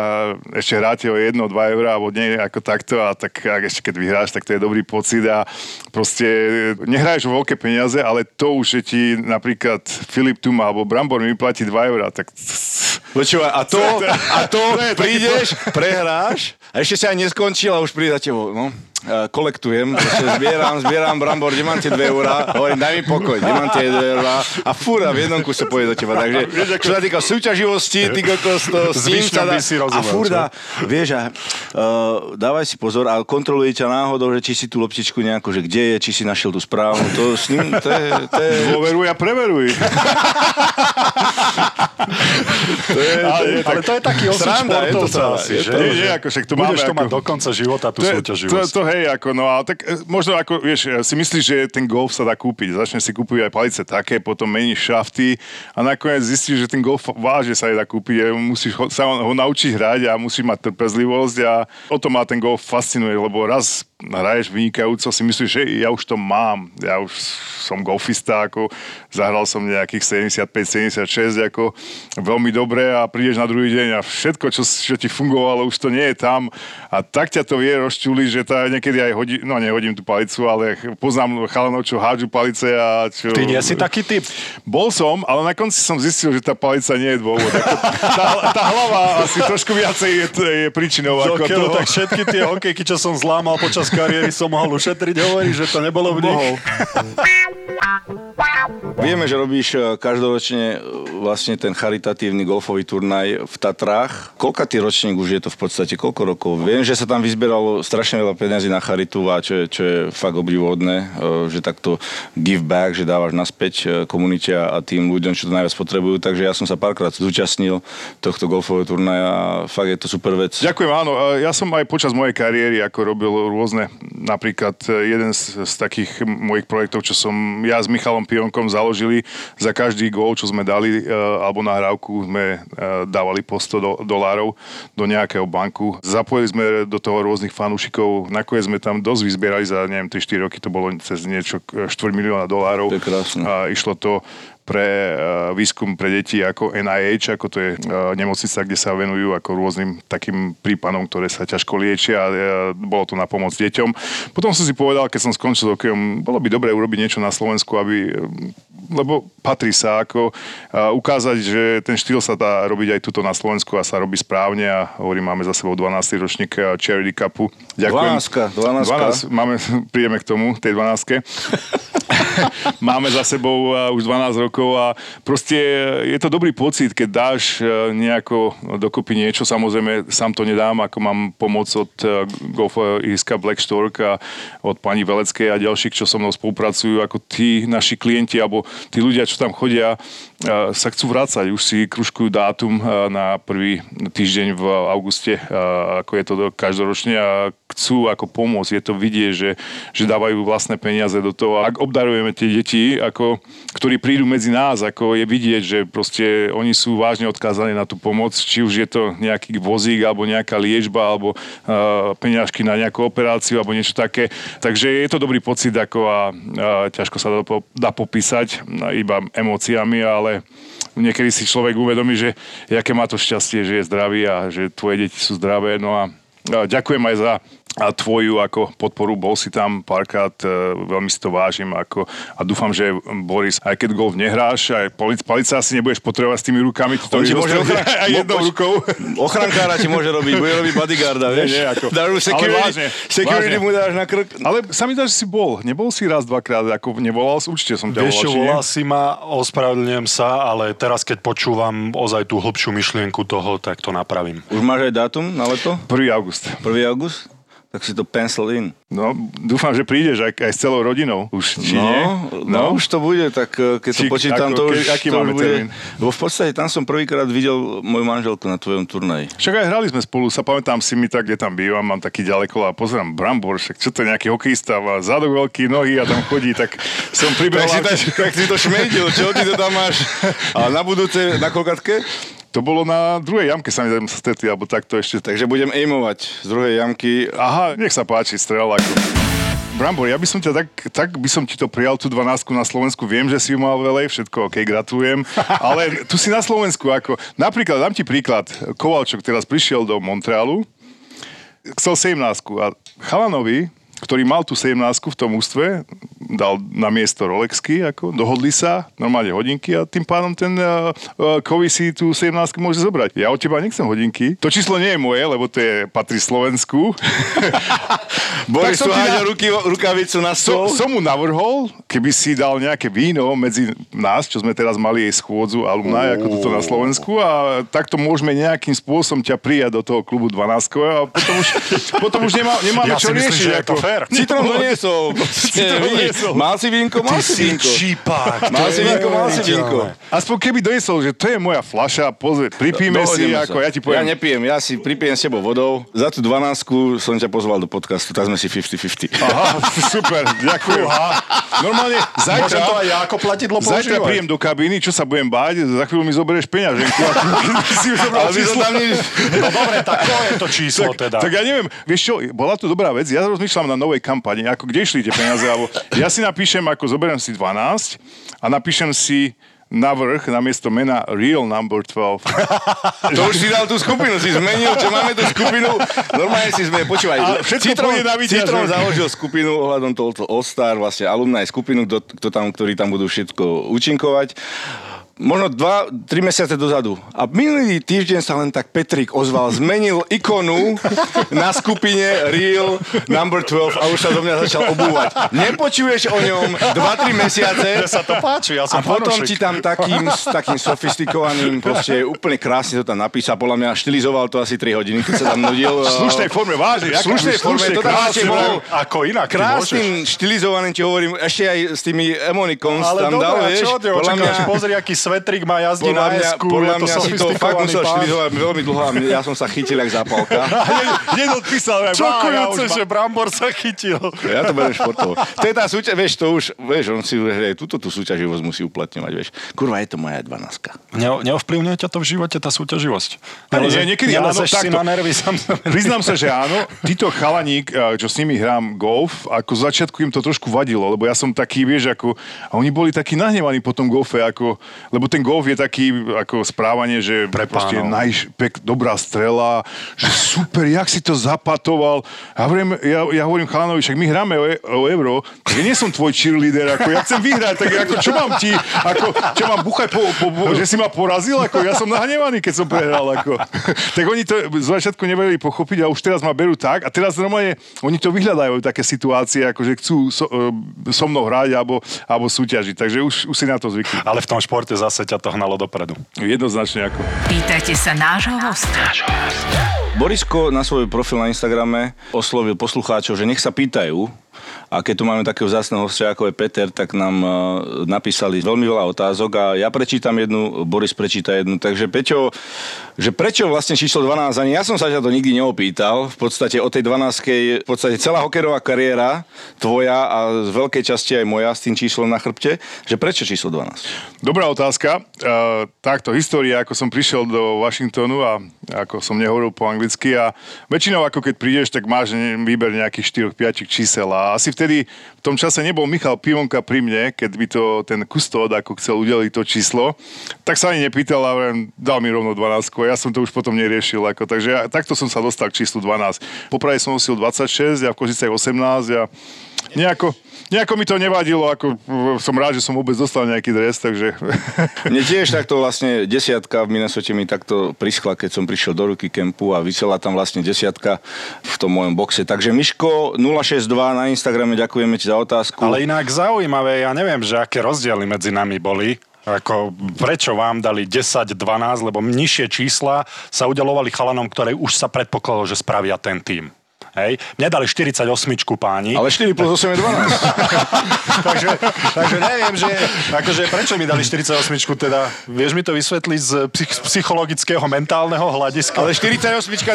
Speaker 3: ešte hráte o 1, 2 eurá alebo nie ako takto a tak ak ešte keď vyhráš, tak to je dobrý pocit a proste nehraješ o veľké peniaze, ale to už, že ti napríklad Filip Tuma alebo Brambor mi vyplatí 2 eurá, tak
Speaker 5: Počúvaj, a to, a to
Speaker 3: To je
Speaker 5: prídeš, prehráš a ešte sa aj a už príde za tebou. No, e, kolektujem, zbieram, zbieram brambor, kde mám tie 2 eurá, hovorím, daj mi pokoj, kde mám tie 2 eurá a fúra v jednom kuse pôjde do teba. Takže, čo sa týka súťaživosti, ty kokos, to s tým sa dá,
Speaker 4: si
Speaker 5: a
Speaker 4: rozumel,
Speaker 5: fúra, vieš, a, uh, dávaj si pozor a kontroluje ťa náhodou, že či si tú loptičku nejako, že kde je, či si našiel tú správnu, to s ním, to je, to je,
Speaker 3: dôveruj a preveruj.
Speaker 4: Ale, ale to je taký osud
Speaker 5: Sranda, je to
Speaker 4: športovca
Speaker 5: sranda,
Speaker 4: asi,
Speaker 5: je
Speaker 4: že?
Speaker 5: to-
Speaker 3: Nie, nie, ako však to
Speaker 4: Budeš to
Speaker 3: ako-
Speaker 4: mať do konca života, tú
Speaker 3: to, je- to,
Speaker 4: súťaživosť.
Speaker 3: to hej, ako, no a tak e, možno ako, vieš, e, si myslíš, že ten golf sa dá kúpiť. Začneš si kúpiť aj palice také, potom meníš šafty a nakoniec zistíš, že ten golf vážne sa dá kúpiť. Musíš ho, sa ho naučiť hrať a musíš mať trpezlivosť a o to ma ten golf fascinuje, lebo raz hraješ vynikajúco, si myslíš, že ja už to mám. Ja už som golfista, ako zahral som nejakých 75-76, ako veľmi dobre a prídeš na druhý deň a všetko, čo, čo ti fungovalo, už to nie je tam a tak ťa to vie rozčuliť, že tá niekedy aj hodí, no nehodím tú palicu, ale poznám chalanov, čo hádžu palice a čo...
Speaker 4: Ty nie si taký typ?
Speaker 3: Bol som, ale na konci som zistil, že tá palica nie je dôvod. Ako, tá, tá hlava asi trošku viacej je, je príčinou ako
Speaker 4: Dokiaľ,
Speaker 3: to.
Speaker 4: tak všetky tie hokejky, čo som zlámal počas kariéry, som mohol ušetriť, hovorí, že to nebolo v nich.
Speaker 3: Mohol.
Speaker 5: Vieme, že robíš e, každoročne e, vlastne ten charitatívny golfový turnaj v Tatrách. Koľka ty ročník už je to v podstate? Koľko rokov? Viem, že sa tam vyzbieralo strašne veľa peniazí na charitu a čo je, čo je fakt obdivodné, e, že takto give back, že dávaš naspäť komunite a tým ľuďom, čo to najviac potrebujú. Takže ja som sa párkrát zúčastnil tohto golfového turnaja a fakt je to super vec.
Speaker 3: Ďakujem, áno. Ja som aj počas mojej kariéry ako robil rôzne, napríklad e, jeden z, z takých mojich projektov, čo som ja s Michalom Pionkom založili, za každý gól, čo sme dali, e, alebo nahrávku sme e, dávali po 100 do, dolárov do nejakého banku. Zapojili sme do toho rôznych fanúšikov, nakoniec sme tam dosť vyzbierali za, neviem, 3-4 roky, to bolo cez niečo e, 4 milióna dolárov.
Speaker 5: To je krásne.
Speaker 3: A išlo to pre uh, výskum pre deti ako NIH, ako to je uh, nemocnica, kde sa venujú ako rôznym takým prípadom, ktoré sa ťažko liečia a uh, bolo to na pomoc deťom. Potom som si povedal, keď som skončil s hokejom, bolo by dobre urobiť niečo na Slovensku, aby lebo patrí sa ako uh, ukázať, že ten štýl sa dá robiť aj tuto na Slovensku a sa robí správne a hovorím, máme za sebou 12. ročník Charity Cupu.
Speaker 5: Dvanáctka, dvanáctka.
Speaker 3: 12, máme, prídeme k tomu, tej 12. máme za sebou uh, už 12 rokov a proste je to dobrý pocit, keď dáš uh, nejako dokopy niečo, samozrejme sám to nedám, ako mám pomoc od uh, golfového ihriska Black Stork a od pani Veleckej a ďalších, čo so mnou spolupracujú, ako tí naši klienti alebo tí ľudia, čo tam chodia, sa chcú vrácať. Už si kružkujú dátum na prvý týždeň v auguste, ako je to do- každoročne a chcú ako pomôcť. Je to vidieť, že, že dávajú vlastné peniaze do toho. Ak obdarujeme tie deti, ako, ktorí prídu medzi nás, ako je vidieť, že proste oni sú vážne odkázaní na tú pomoc, či už je to nejaký vozík, alebo nejaká liečba, alebo uh, peňažky na nejakú operáciu, alebo niečo také. Takže je to dobrý pocit, ako a, a ťažko sa po- dá popísať a iba emóciami, ale niekedy si človek uvedomí, že aké má to šťastie, že je zdravý a že tvoje deti sú zdravé. No a ďakujem aj za a tvoju ako podporu, bol si tam párkrát, e, veľmi si to vážim ako, a dúfam, že Boris, aj keď golf nehráš, aj palic, palica asi nebudeš potrebovať s tými rukami, to
Speaker 5: ti môže ochran-
Speaker 3: aj jednou
Speaker 5: poč-
Speaker 3: rukou.
Speaker 5: Ochrankára ti môže robiť, bude robiť bodyguarda, vieš?
Speaker 3: Nie, nie, ako-
Speaker 5: Dáš mu
Speaker 3: ale
Speaker 5: security,
Speaker 3: vážne,
Speaker 5: security
Speaker 3: vážne.
Speaker 5: mu dáš na krk.
Speaker 3: Ale sa mi dá, že si bol. Nebol si raz, dvakrát, ako nevolal, určite som ťa
Speaker 4: Vieš čo,
Speaker 3: volal,
Speaker 4: volal si ma, ospravedlňujem sa, ale teraz, keď počúvam ozaj tú hlbšiu myšlienku toho, tak to napravím.
Speaker 5: Už máš aj dátum na leto?
Speaker 3: 1. august.
Speaker 5: 1. august? tak si to pencil in.
Speaker 3: No, dúfam, že prídeš aj, aj s celou rodinou. Už, či
Speaker 5: no,
Speaker 3: nie?
Speaker 5: no, už to bude, tak eh, keď to
Speaker 3: Či-
Speaker 5: počítam,
Speaker 3: ako,
Speaker 5: to už,
Speaker 3: ke- aký
Speaker 5: to už
Speaker 3: máme
Speaker 5: bude.
Speaker 3: termín?
Speaker 5: Lebo v podstate tam som prvýkrát videl moju manželku na tvojom turnaji.
Speaker 3: Však aj hrali sme spolu, sa pamätám si mi tak, kde tam bývam, mám taký ďaleko a pozerám Brambor, však čo to je nejaký hokejista, má zadok veľký nohy a tam chodí, tak som pribehol.
Speaker 5: Tak si, to, tak si to šmejtil, čo ty to tam máš? A na budúce, na kolkatke?
Speaker 3: To bolo na druhej jamke, sa mi tam stretli, alebo takto ešte.
Speaker 5: Takže budem aimovať z druhej jamky.
Speaker 3: Aha, nech sa páči, strel ako. Brambor, ja by som ťa tak, tak by som ti to prijal, tú 12 na Slovensku. Viem, že si ju mal veľej, všetko OK, gratulujem. Ale tu si na Slovensku, ako, napríklad, dám ti príklad, Kovalčok teraz prišiel do Montrealu, chcel 17 a Chalanovi, ktorý mal tú 17 v tom ústve, dal na miesto Rolexky, ako, dohodli sa, normálne hodinky a tým pádom ten uh, uh, Kovy si tú 17 môže zobrať. Ja od teba nechcem hodinky. To číslo nie je moje, lebo to je, patrí Slovensku.
Speaker 5: Boris tu
Speaker 3: na-
Speaker 5: ruky, rukavicu na
Speaker 3: So,
Speaker 5: stôl.
Speaker 3: som mu navrhol, keby si dal nejaké víno medzi nás, čo sme teraz mali jej schôdzu alumni, ako toto na Slovensku a takto môžeme nejakým spôsobom ťa prijať do toho klubu 12 a potom už, potom už nemá, nemáme
Speaker 4: Ja
Speaker 3: čo
Speaker 4: myslím,
Speaker 3: riešiť.
Speaker 4: to
Speaker 3: ako-
Speaker 4: fér.
Speaker 5: Citron doniesol. Mal si vínko, mal si vínko.
Speaker 4: čipák.
Speaker 5: Mal si vínko, mal si vínko.
Speaker 3: Aspoň keby doniesol, že to je moja flaša, pozri, pripíme si,
Speaker 5: Dohodneme
Speaker 3: ako ja ti
Speaker 5: Ja
Speaker 3: poviem.
Speaker 5: nepijem, ja si pripijem s tebou vodou. Za tú 12 som ťa pozval do podcastu, tak sme si 50-50.
Speaker 3: Aha, super, ďakujem. Normálne,
Speaker 4: Môžem
Speaker 3: zajtra,
Speaker 4: to aj ja ako platidlo
Speaker 3: zajtra
Speaker 4: používať?
Speaker 3: príjem do kabíny, čo sa budem báť, za chvíľu mi zoberieš peňaženku. si
Speaker 5: Ale tam nič...
Speaker 4: No dobre, tak to je to číslo
Speaker 3: tak,
Speaker 4: teda.
Speaker 3: tak ja neviem, vieš čo, bola to dobrá vec, ja rozmýšľam na novej kampani, ako kde išli tie peniaze, alebo ja si napíšem, ako zoberiem si 12 a napíšem si na vrch, namiesto mena Real Number 12.
Speaker 5: To už si dal tú skupinu, si zmenil, čo máme tú skupinu. Normálne si sme,
Speaker 3: A
Speaker 5: počúvaj,
Speaker 3: všetko pôjde na
Speaker 5: Citron založil skupinu ohľadom tohoto All-Star, vlastne alumni skupinu, kto, kto tam, ktorí tam budú všetko účinkovať. Možno dva, tri mesiace dozadu. A minulý týždeň sa len tak Petrik ozval, zmenil ikonu na skupine Real Number 12 a už sa do mňa začal obúvať. Nepočuješ o ňom 2-3 mesiace
Speaker 4: Mne sa to páči, ja
Speaker 5: a
Speaker 4: som
Speaker 5: potom
Speaker 4: fanúšik.
Speaker 5: ti tam takým, takým sofistikovaným, proste úplne krásne to tam napísal. Podľa mňa štilizoval to asi 3 hodiny, keď sa tam nudil.
Speaker 3: V slušnej forme, vážne.
Speaker 5: V slušnej forme, to tam ešte bol
Speaker 4: Ako inak,
Speaker 5: krásnym štilizovaným, ti hovorím, ešte aj s tými emonikons
Speaker 4: Ale
Speaker 5: tam dal,
Speaker 4: dobre, a
Speaker 5: vieš.
Speaker 4: čo
Speaker 5: Podľa
Speaker 4: očakávaš? Pozri, aký svetrik má jazdí
Speaker 5: podľa
Speaker 4: na
Speaker 5: mňa,
Speaker 4: esku,
Speaker 5: podľa
Speaker 4: to
Speaker 5: mňa si to fakt musel
Speaker 4: pán.
Speaker 5: štilizovať veľmi dlho a ja som sa chytil jak zápalka.
Speaker 3: Hneď odpísal, že
Speaker 4: Čokujúce, že Brambor sa chytil.
Speaker 5: Ja to beriem športovo. To je tá súťaž, vieš, to už, vieš, on si že aj túto tú súťaživosť musí uplatňovať, vieš. Kurva, je to moja 12.
Speaker 4: Ne, neovplyvňuje ťa to v živote, tá súťaživosť?
Speaker 3: Nie, nie, niekedy áno, takto.
Speaker 4: na nervy sám
Speaker 3: Priznám sa, že áno. Títo chalaník, eh, čo s nimi hrám golf, ako začiatku im to trošku vadilo, lebo ja som taký, vieš, ako, a oni boli takí nahnevaní po tom golfe, ako, lebo ten golf je taký, ako správanie, že
Speaker 4: Pre
Speaker 3: proste
Speaker 4: pánov.
Speaker 3: najš, pek, dobrá strela, že super, jak si to zapatoval. A hovorím, ja, ja hovorím chalanovi, však my hráme o, e- o euro, tak ja nie som tvoj cheerleader, ako ja chcem vyhrať, tak ako, čo mám ti, ako, čo mám buchať, po, po, po, že si ma porazil, ako ja som nahnevaný, keď som prehral, ako. tak oni to z začiatku nevedeli pochopiť a už teraz ma berú tak a teraz normálne oni to vyhľadajú také situácie, ako že chcú so, e, so mnou hrať alebo, alebo súťažiť, takže už, už si na to zvykli.
Speaker 4: Ale v tom športe zase ťa to hnalo dopredu.
Speaker 3: Jednoznačne ako.
Speaker 2: Pýtajte sa nášho hosta.
Speaker 5: Borisko na svoj profil na Instagrame oslovil poslucháčov, že nech sa pýtajú. A keď tu máme takého vzácného hostia, ako je Peter, tak nám uh, napísali veľmi veľa otázok a ja prečítam jednu, Boris prečíta jednu. Takže Peťo, že prečo vlastne číslo 12, ani ja som sa ťa to nikdy neopýtal. V podstate o tej 12 v podstate celá hokejová kariéra tvoja a z veľkej časti aj moja s tým číslom na chrbte, že prečo číslo 12?
Speaker 3: Dobrá otázka. Uh, takto, história, ako som prišiel do Washingtonu a ako som nehovoril po anglicky a väčšinou ako keď prídeš, tak máš výber nejakých 4-5 čísel a asi vtedy v tom čase nebol Michal Pivonka pri mne, keď by to ten kustód ako chcel udeliť to číslo, tak sa ani nepýtal a hovorím, dal mi rovno 12 a ja som to už potom neriešil. Ako, takže ja, takto som sa dostal k číslu 12. Poprvé som nosil 26 a v Kožicách 18 a nejako, nejako mi to nevadilo, ako som rád, že som vôbec dostal nejaký dres, takže
Speaker 5: Mne tiež takto vlastne desiatka v Minnesote mi takto prischla, keď som prišiel do ruky kempu a vysela tam vlastne desiatka v tom mojom boxe. Takže Miško 062 na Instagrame, ďakujeme ti za otázku.
Speaker 4: Ale inak zaujímavé, ja neviem, že aké rozdiely medzi nami boli. Ako, prečo vám dali 10, 12, lebo nižšie čísla sa udelovali chalanom, ktoré už sa predpokladalo, že spravia ten tým. Hej. Mne dali 48 páni.
Speaker 5: Ale 4 plus 8 je 12.
Speaker 4: takže, takže neviem, že akože prečo mi dali 48 teda, vieš mi to vysvetliť z psych- psychologického, mentálneho hľadiska?
Speaker 5: Ale 48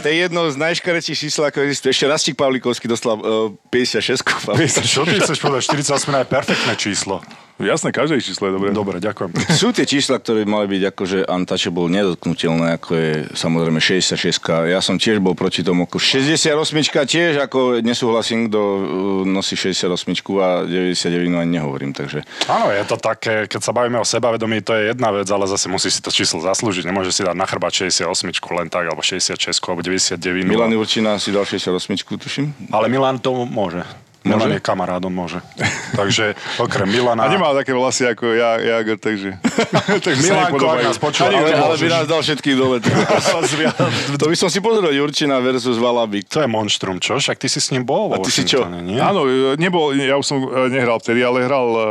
Speaker 5: to je jedno z najškaretších čísel, ako existuje. Ešte Rastík Pavlikovský dostal uh, 56.
Speaker 4: Čo ty chceš povedať? 48 je perfektné číslo.
Speaker 3: Jasné, každé číslo je dobré.
Speaker 4: Dobre, ďakujem.
Speaker 5: Sú tie čísla, ktoré mali byť akože untouchable, nedotknutelné, ako je samozrejme 66 Ja som tiež bol proti tomu. 68 tiež ako nesúhlasím, kto uh, nosí 68 a 99 no ani nehovorím, takže...
Speaker 4: Áno, je to také, keď sa bavíme o sebavedomí, to je jedna vec, ale zase musí si to číslo zaslúžiť. Nemôže si dať na chrbát 68 len tak, alebo 66 alebo 99.
Speaker 5: Milan Určina si dal 68 tuším.
Speaker 4: Ale Milan to môže. Milan je kamarát, on môže. takže okrem Milana...
Speaker 3: A nemá také vlasy ako ja, Jager, takže...
Speaker 4: takže Milanko, ak nás počúva,
Speaker 5: ale,
Speaker 4: ale,
Speaker 5: by nás dal všetkých dole. to by som si pozrel, Jurčina versus Valabik.
Speaker 4: To je monštrum, čo? Však ty si s ním bol
Speaker 5: A ty si čo?
Speaker 4: Nie?
Speaker 3: Áno, nebol, ja už som e, nehral vtedy, ale hral e,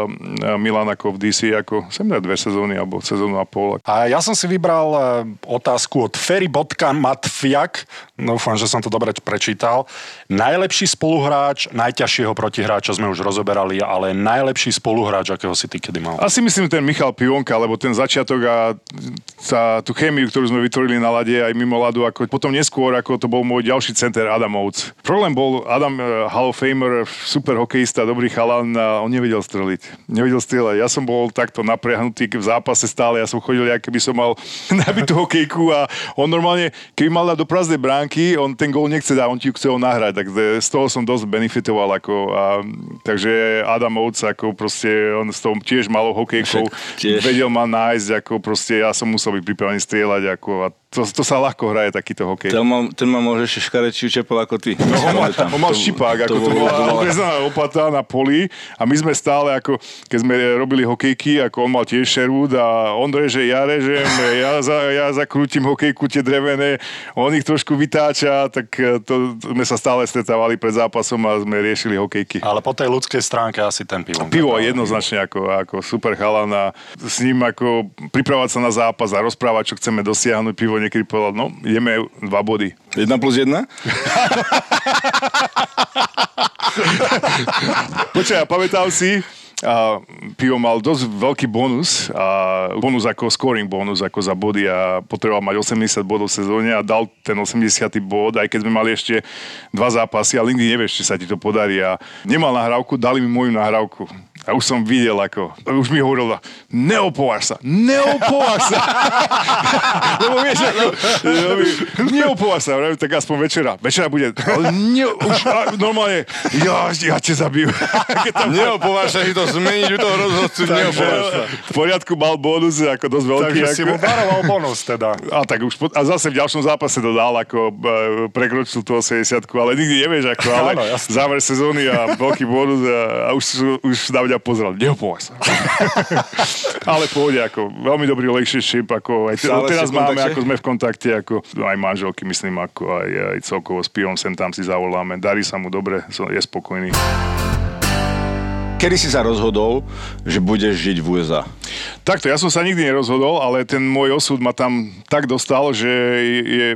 Speaker 3: Milan ako v DC, ako sem na dve sezóny, alebo sezónu a pol.
Speaker 4: A ja som si vybral e, otázku od Ferry.matfiak, dúfam, že som to dobre prečítal. Najlepší spoluhráč, najťažšie najlepšieho protihráča sme už rozoberali, ale najlepší spoluhráč, akého si ty kedy mal?
Speaker 3: Asi myslím ten Michal Pionka, lebo ten začiatok a tá, tú chémiu, ktorú sme vytvorili na lade aj mimo ladu, ako potom neskôr, ako to bol môj ďalší center Adam Oates. Problém bol Adam uh, Hall of Famer, super hokejista, dobrý chalan, a on nevedel streliť. Nevedel strieľať. Ja som bol takto napriahnutý v zápase stále, ja som chodil, ako keby som mal nabitú hokejku a on normálne, keby mal dať do prázdnej bránky, on ten gól nechce dať, on ti chce ho nahrať, tak z toho som dosť benefitoval ako a, takže Adam Oates ako proste, on s tou tiež malou hokejkou vedel ma nájsť, ako proste ja som musel byť pripravený strieľať ako a to, to sa ľahko hraje takýto hokej.
Speaker 5: Ten ma, ten ma môže ešte škarečiu čepel ako ty.
Speaker 3: No, on, mal, on mal šipák, ako to, to bola obrezaná lopata na poli a my sme stále, ako keď sme robili hokejky, ako on mal tiež šerút a on reže, ja režem, ja, za, ja zakrútim hokejku tie drevené, on ich trošku vytáča, tak e, to, to sme sa stále stretávali pred zápasom a sme riešili hokejky.
Speaker 4: Ale po tej ľudskej stránke asi ten pivo.
Speaker 3: Pivo jednoznačne ako, ako super chalan a s ním ako pripravať sa na zápas a rozprávať, čo chceme dosiahnuť. Pivo niekedy povedal, no, ideme dva body.
Speaker 5: Jedna plus jedna?
Speaker 3: Počkaj, pamätám si, a Pivo mal dosť veľký bonus, a bonus ako scoring bonus, ako za body a potreboval mať 80 bodov v sezóne a dal ten 80. bod, aj keď sme mali ešte dva zápasy, ale nikdy nevieš, či sa ti to podarí a nemal nahrávku, dali mi moju nahrávku. A už som videl, ako, už mi hovoril, neopováš sa, neopováš sa. Lebo vieš, ako, neopováš sa, neviem, tak aspoň večera. Večera bude, ale ne, už, normálne, ja, ja ťa zabijú.
Speaker 5: neopováš sa, si to zmeniť u toho rozhodcu, neopováš sa.
Speaker 3: V poriadku mal bonus, ako dosť veľký.
Speaker 4: Takže
Speaker 3: ako,
Speaker 4: si mu daroval bonus teda.
Speaker 3: A, tak už, a zase v ďalšom zápase to dal, ako e, prekročil tú 80 ale nikdy nevieš, ako, ale
Speaker 4: Áno,
Speaker 3: záver sezóny a veľký bonus a, a už, už na mňa pozrel, neopovaj sa. Ale pôjde, ako veľmi dobrý relationship, ako aj
Speaker 5: Stále
Speaker 3: teraz máme, ako sme v kontakte, ako aj manželky, myslím, ako aj, aj celkovo s Pirom sem tam si zavoláme. Darí sa mu dobre, je spokojný.
Speaker 5: Kedy si sa rozhodol, že budeš žiť v USA?
Speaker 3: Takto, ja som sa nikdy nerozhodol, ale ten môj osud ma tam tak dostal, že je,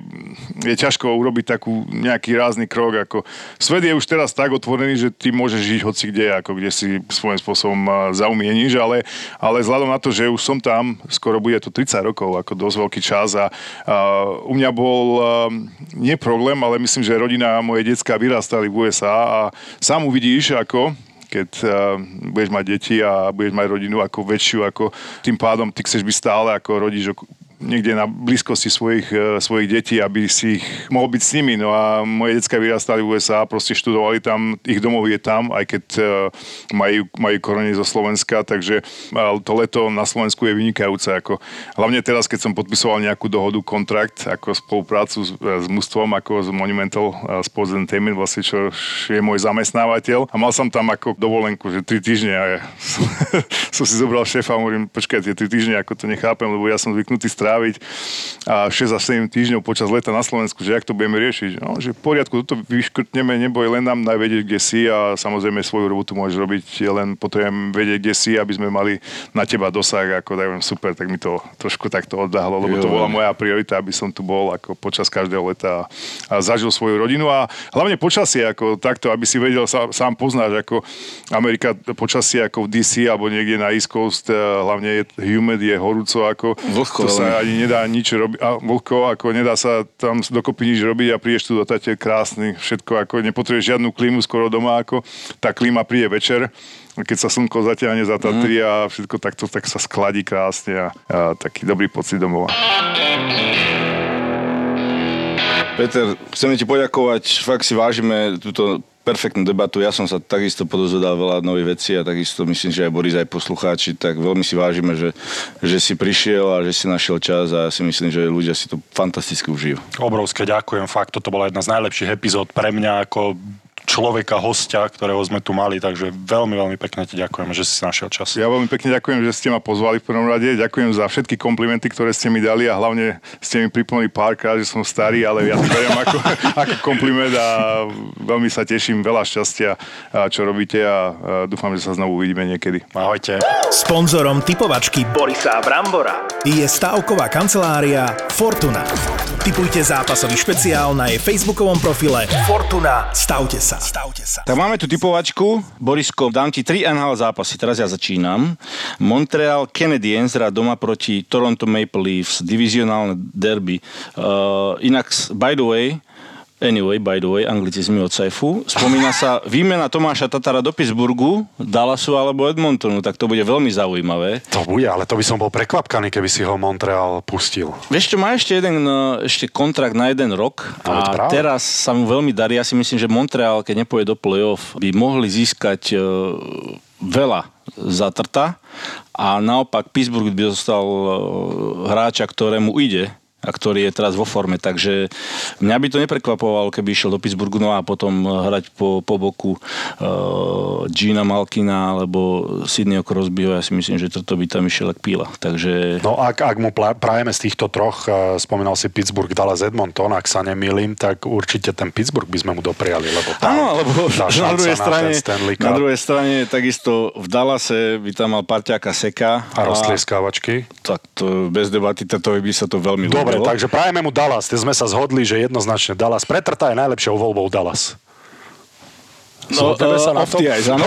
Speaker 3: je ťažko urobiť takú nejaký rázny krok. Ako svet je už teraz tak otvorený, že ty môžeš žiť hoci kde, ako kde si svojím spôsobom a, zaumieníš, ale, ale vzhľadom na to, že už som tam, skoro bude to 30 rokov, ako dosť veľký čas a, a u mňa bol a, nie problém, ale myslím, že rodina moje detská vyrastali v USA a sám uvidíš, ako keď uh, budeš mať deti a budeš mať rodinu ako väčšiu, ako tým pádom ty chceš byť stále ako rodič niekde na blízkosti svojich, uh, svojich detí, aby si ich mohol byť s nimi. No a moje detská vyrastali v USA, proste študovali tam, ich domov je tam, aj keď uh, majú, majú korene zo Slovenska, takže uh, to leto na Slovensku je vynikajúce. Ako, hlavne teraz, keď som podpisoval nejakú dohodu, kontrakt, ako spoluprácu s, s mústvom, ako z Monumental Sports Entertainment, vlastne čo je môj zamestnávateľ. A mal som tam ako dovolenku, že 3 týždne a ja som, som si zobral šéfa a hovorím, počkaj, tie 3 týždne, ako to nechápem, lebo ja som zvyknutý stráviť stráviť a 6 a 7 týždňov počas leta na Slovensku, že jak to budeme riešiť. No, že v poriadku, toto vyškrtneme, neboj, len nám daj vedieť, kde si a samozrejme svoju robotu môžeš robiť, len potrebujem vedieť, kde si, aby sme mali na teba dosah, ako dajem super, tak mi to trošku takto oddáhlo, lebo to bola moja priorita, aby som tu bol ako počas každého leta a zažil svoju rodinu a hlavne počasie, ako takto, aby si vedel, sám poznáš, ako Amerika počasie ako v DC alebo niekde na East Coast, hlavne je humid, je horúco, ako
Speaker 5: Vlhko,
Speaker 3: to sa ani nedá nič robiť, a vlhko, ako nedá sa tam dokopy nič robiť a prídeš tu do Tate krásny, všetko, ako nepotrebuješ žiadnu klímu skoro doma, ako tá klíma príde večer, keď sa slnko zatiahne za Tatry a všetko takto, tak sa skladí krásne a, a taký dobrý pocit domova.
Speaker 5: Peter, chceme ti poďakovať, fakt si vážime túto perfektnú debatu. Ja som sa takisto podozvedal veľa nových vecí a takisto myslím, že aj Boris, aj poslucháči, tak veľmi si vážime, že, že si prišiel a že si našiel čas a ja si myslím, že ľudia si to fantasticky užijú.
Speaker 4: Obrovské ďakujem, fakt, toto bola jedna z najlepších epizód pre mňa, ako človeka, hostia, ktorého sme tu mali, takže veľmi, veľmi pekne ti ďakujem, že si našiel čas.
Speaker 3: Ja veľmi pekne ďakujem, že ste ma pozvali v prvom rade. Ďakujem za všetky komplimenty, ktoré ste mi dali a hlavne ste mi pripomenuli párkrát, že som starý, ale ja to beriem ako, ako kompliment a veľmi sa teším. Veľa šťastia, čo robíte a dúfam, že sa znovu uvidíme niekedy.
Speaker 4: Ahojte.
Speaker 6: Sponzorom typovačky
Speaker 1: Borisa Brambora
Speaker 6: je stavková kancelária Fortuna. Typujte zápasový špeciál na jej facebookovom profile Fortuna. Stavte sa. Stavte sa.
Speaker 5: Tak máme tu typovačku. Borisko, dám ti 3 NHL zápasy. Teraz ja začínam. Montreal Canadiens hrá doma proti Toronto Maple Leafs. Divizionálne derby. Uh, inak, by the way, Anyway, by the way, anglicizmy od Saifu. Spomína sa výmena Tomáša Tatara do Pittsburghu, Dallasu alebo Edmontonu, tak to bude veľmi zaujímavé.
Speaker 4: To bude, ale to by som bol prekvapkaný, keby si ho Montreal pustil.
Speaker 5: Vieš čo, má ešte jeden e, ešte kontrakt na jeden rok a
Speaker 4: práve.
Speaker 5: teraz sa mu veľmi darí. Ja si myslím, že Montreal, keď nepôjde do play-off, by mohli získať e, veľa za trta a naopak Pittsburgh by dostal e, hráča, ktorému ide a ktorý je teraz vo forme, takže mňa by to neprekvapovalo, keby išiel do Pittsburghu no a potom hrať po, po boku uh, Gina Malkina alebo Sydneyho Crosbyho, ja si myslím, že toto by tam išiel ak píla, takže
Speaker 4: No ak, ak mu prajeme z týchto troch, eh, spomínal si Pittsburgh, Dallas, Edmonton, ak sa nemýlim, tak určite ten Pittsburgh by sme mu dopriali, lebo tam
Speaker 5: Áno, lebo na druhej, strane, na druhej strane takisto v Dallase by tam mal parťáka Seka
Speaker 4: a roztlieskávačky.
Speaker 5: tak to bez debaty, toto by sa to veľmi
Speaker 4: Dobre,
Speaker 5: ľúbilo.
Speaker 4: takže prajeme mu Dallas. Tie sme sa zhodli, že jednoznačne Dallas. Pretrtá je najlepšou voľbou Dallas.
Speaker 5: No,
Speaker 4: Zhodneme sa na
Speaker 5: off
Speaker 4: tom?
Speaker 5: the ice, áno.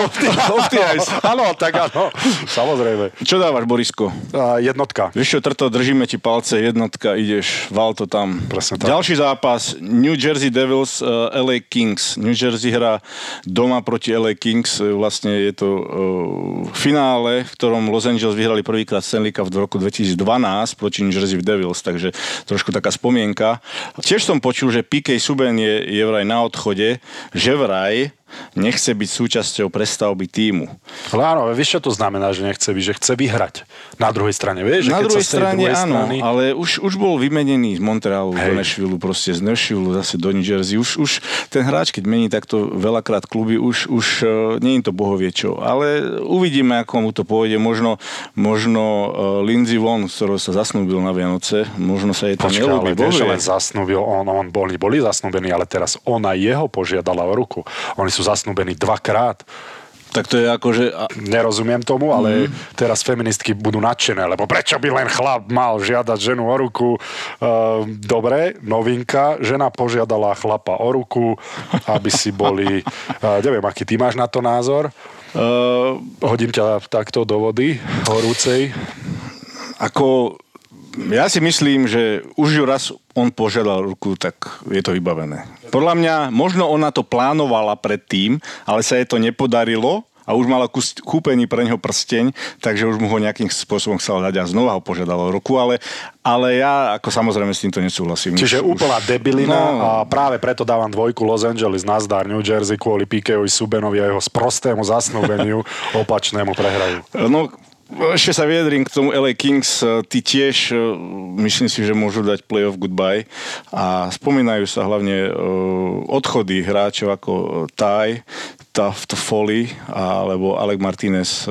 Speaker 5: Off the ice.
Speaker 4: Áno, tak áno. Samozrejme.
Speaker 5: Čo dávaš, Borisko?
Speaker 4: A jednotka.
Speaker 5: Vieš čo, Trto, držíme ti palce, jednotka, ideš, val to tam.
Speaker 4: Presne tak.
Speaker 5: Ďalší zápas, New Jersey Devils, uh, LA Kings. New Jersey hrá doma proti LA Kings, Eh, vlastne je to uh, finále, v ktorom Los Angeles vyhrali prvýkrát Stanley Cup v roku 2012 proti New Jersey Devils, takže trošku taká spomienka. Tiež som počul, že PK Subban je, je vraj na odchode, že vraj nechce byť súčasťou prestavby týmu.
Speaker 4: Ale áno, vieš, čo to znamená, že nechce byť, že chce vyhrať. Na druhej strane, vieš, že
Speaker 5: Na druhej strane
Speaker 4: druhej
Speaker 5: áno,
Speaker 4: strany...
Speaker 5: ale už, už bol vymenený z Montrealu do
Speaker 4: Hej.
Speaker 5: Nashville, proste z Nashville zase do New Jersey. Už, už ten hráč, keď mení takto veľakrát kluby, už, už uh, nie je to bohovie čo. Ale uvidíme, ako mu to pôjde. Možno, možno uh, Lindsey Vonn, z ktorého sa zasnúbil na Vianoce, možno sa jej tam
Speaker 4: Počkaj,
Speaker 5: nelúbi.
Speaker 4: ale vieš, len zasnúbil, on, on boli, boli zasnúbení, ale teraz ona jeho požiadala o ruku. Oni sú zasnúbení dvakrát.
Speaker 5: Tak to je ako, že...
Speaker 4: Nerozumiem tomu, ale mm. teraz feministky budú nadšené, lebo prečo by len chlap mal žiadať ženu o ruku? Uh, dobre, novinka, žena požiadala chlapa o ruku, aby si boli... Uh, neviem, aký ty máš na to názor?
Speaker 5: uh,
Speaker 4: Hodím ťa takto do vody horúcej.
Speaker 5: ako ja si myslím, že už ju raz on požiadal ruku, tak je to vybavené. Podľa mňa, možno ona to plánovala predtým, ale sa jej to nepodarilo a už mala kus- kúpený pre neho prsteň, takže už mu ho nejakým spôsobom chcela dať a znova ho požiadala o ruku, ale, ale ja ako samozrejme s týmto nesúhlasím.
Speaker 4: Čiže
Speaker 5: Už-
Speaker 4: úplná debilina
Speaker 5: No.
Speaker 4: a práve preto dávam dvojku Los Angeles, Nazdar, New Jersey kvôli Pikeovi Subenovi a jeho sprostému zasnúbeniu opačnému prehrajú.
Speaker 5: No, ešte sa vyjadrím k tomu LA Kings. Ty tiež, eh, myslím si, že môžu dať playoff goodbye. A spomínajú sa hlavne eh, odchody hráčov ako Ty, Tough Foley alebo Alec Martinez.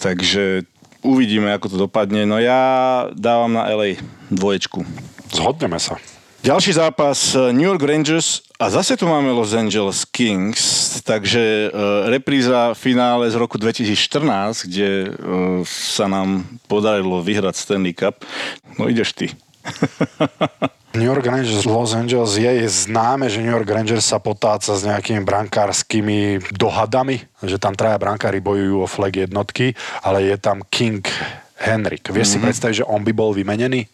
Speaker 5: Takže uvidíme, ako to dopadne. No ja dávam na LA dvoječku.
Speaker 4: Zhodneme sa.
Speaker 5: Ďalší zápas eh, New York Rangers a zase tu máme Los Angeles Kings, takže e, repríza finále z roku 2014, kde e, sa nám podarilo vyhrať Stanley Cup. No ideš ty.
Speaker 4: New York Rangers Los Angeles je, je známe, že New York Rangers sa potáca s nejakými brankárskymi dohadami, že tam traja brankári bojujú o flag jednotky, ale je tam King Henrik. Vieš mm-hmm. si predstaviť, že on by bol vymenený?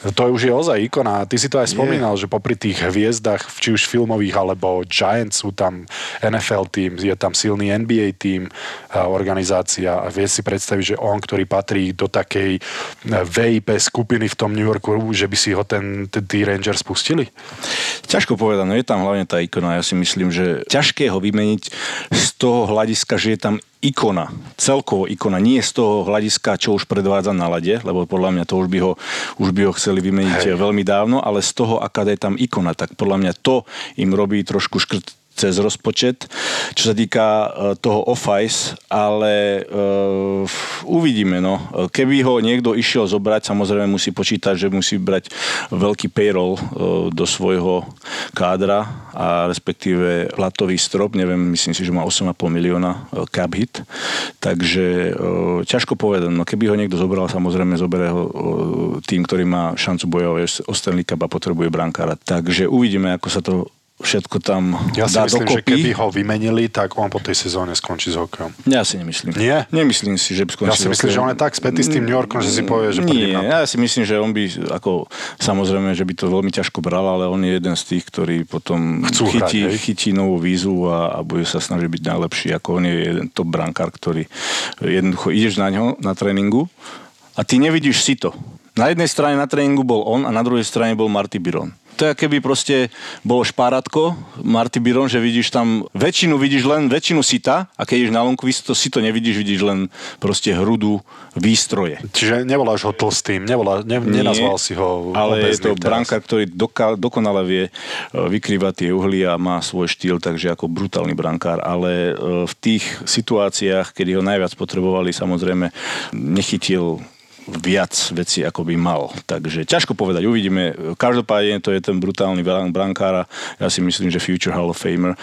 Speaker 4: To už je ozaj ikona. Ty si to aj spomínal, je. že popri tých hviezdach, či už filmových, alebo Giants sú tam NFL tým, je tam silný NBA tým, organizácia a vie si predstaviť, že on, ktorý patrí do takej e, VIP skupiny v tom New Yorku, že by si ho ten, tí Rangers spustili?
Speaker 5: Ťažko povedať, no je tam hlavne tá ikona. Ja si myslím, že ťažké ho vymeniť z toho hľadiska, že je tam ikona, celkovo ikona, nie z toho hľadiska, čo už predvádza na lade, lebo podľa mňa to už by ho, už by ho chceli vymeniť Hej. veľmi dávno, ale z toho, aká je tam ikona, tak podľa mňa to im robí trošku škrt cez rozpočet, čo sa týka e, toho off-ice, ale uh, uvidíme. No. Keby ho niekto išiel zobrať, samozrejme musí počítať, že musí brať veľký payroll uh, do svojho kádra a respektíve platový strop, neviem, myslím si, že má 8,5 milióna cap hit, takže uh, ťažko povedať, no keby ho niekto zobral, samozrejme zoberie ho uh, tým, ktorý má šancu bojovať o Stanley Cup a potrebuje brankára. Takže uvidíme, ako sa to všetko tam
Speaker 4: ja
Speaker 5: dá
Speaker 4: si myslím,
Speaker 5: dokopy.
Speaker 4: že keby ho vymenili, tak on po tej sezóne skončí s hokejom.
Speaker 5: Ja si nemyslím.
Speaker 4: Nie?
Speaker 5: Nemyslím si, že by skončil
Speaker 4: Ja si myslím, že on je tak spätý s tým New Yorkom, že si povie, že
Speaker 5: Nie, ja si myslím, že on by, ako, samozrejme, že by to veľmi ťažko bral, ale on je jeden z tých, ktorí potom
Speaker 4: Chcú
Speaker 5: chytí,
Speaker 4: hrať,
Speaker 5: chytí novú vízu a, a bude sa snažiť byť najlepší. Ako on je jeden top brankár, ktorý jednoducho ideš na ňo, na tréningu a ty nevidíš si to. Na jednej strane na tréningu bol on a na druhej strane bol Marty Biron to je keby proste bolo špáratko, Marty Biron, že vidíš tam, väčšinu vidíš len väčšinu sita a keď ideš na lonku, to si to nevidíš, vidíš len proste hrudu výstroje.
Speaker 4: Čiže nevoláš ho tlstým, nevolá, ne, Nie, nenazval si ho
Speaker 5: Ale je to branka, ktorý doka, dokonale vie e, vykrývať tie uhly a má svoj štýl, takže ako brutálny brankár, ale e, v tých situáciách, kedy ho najviac potrebovali, samozrejme nechytil viac veci, ako by mal. Takže ťažko povedať, uvidíme. Každopádne to je ten brutálny brankár a ja si myslím, že Future Hall of Famer.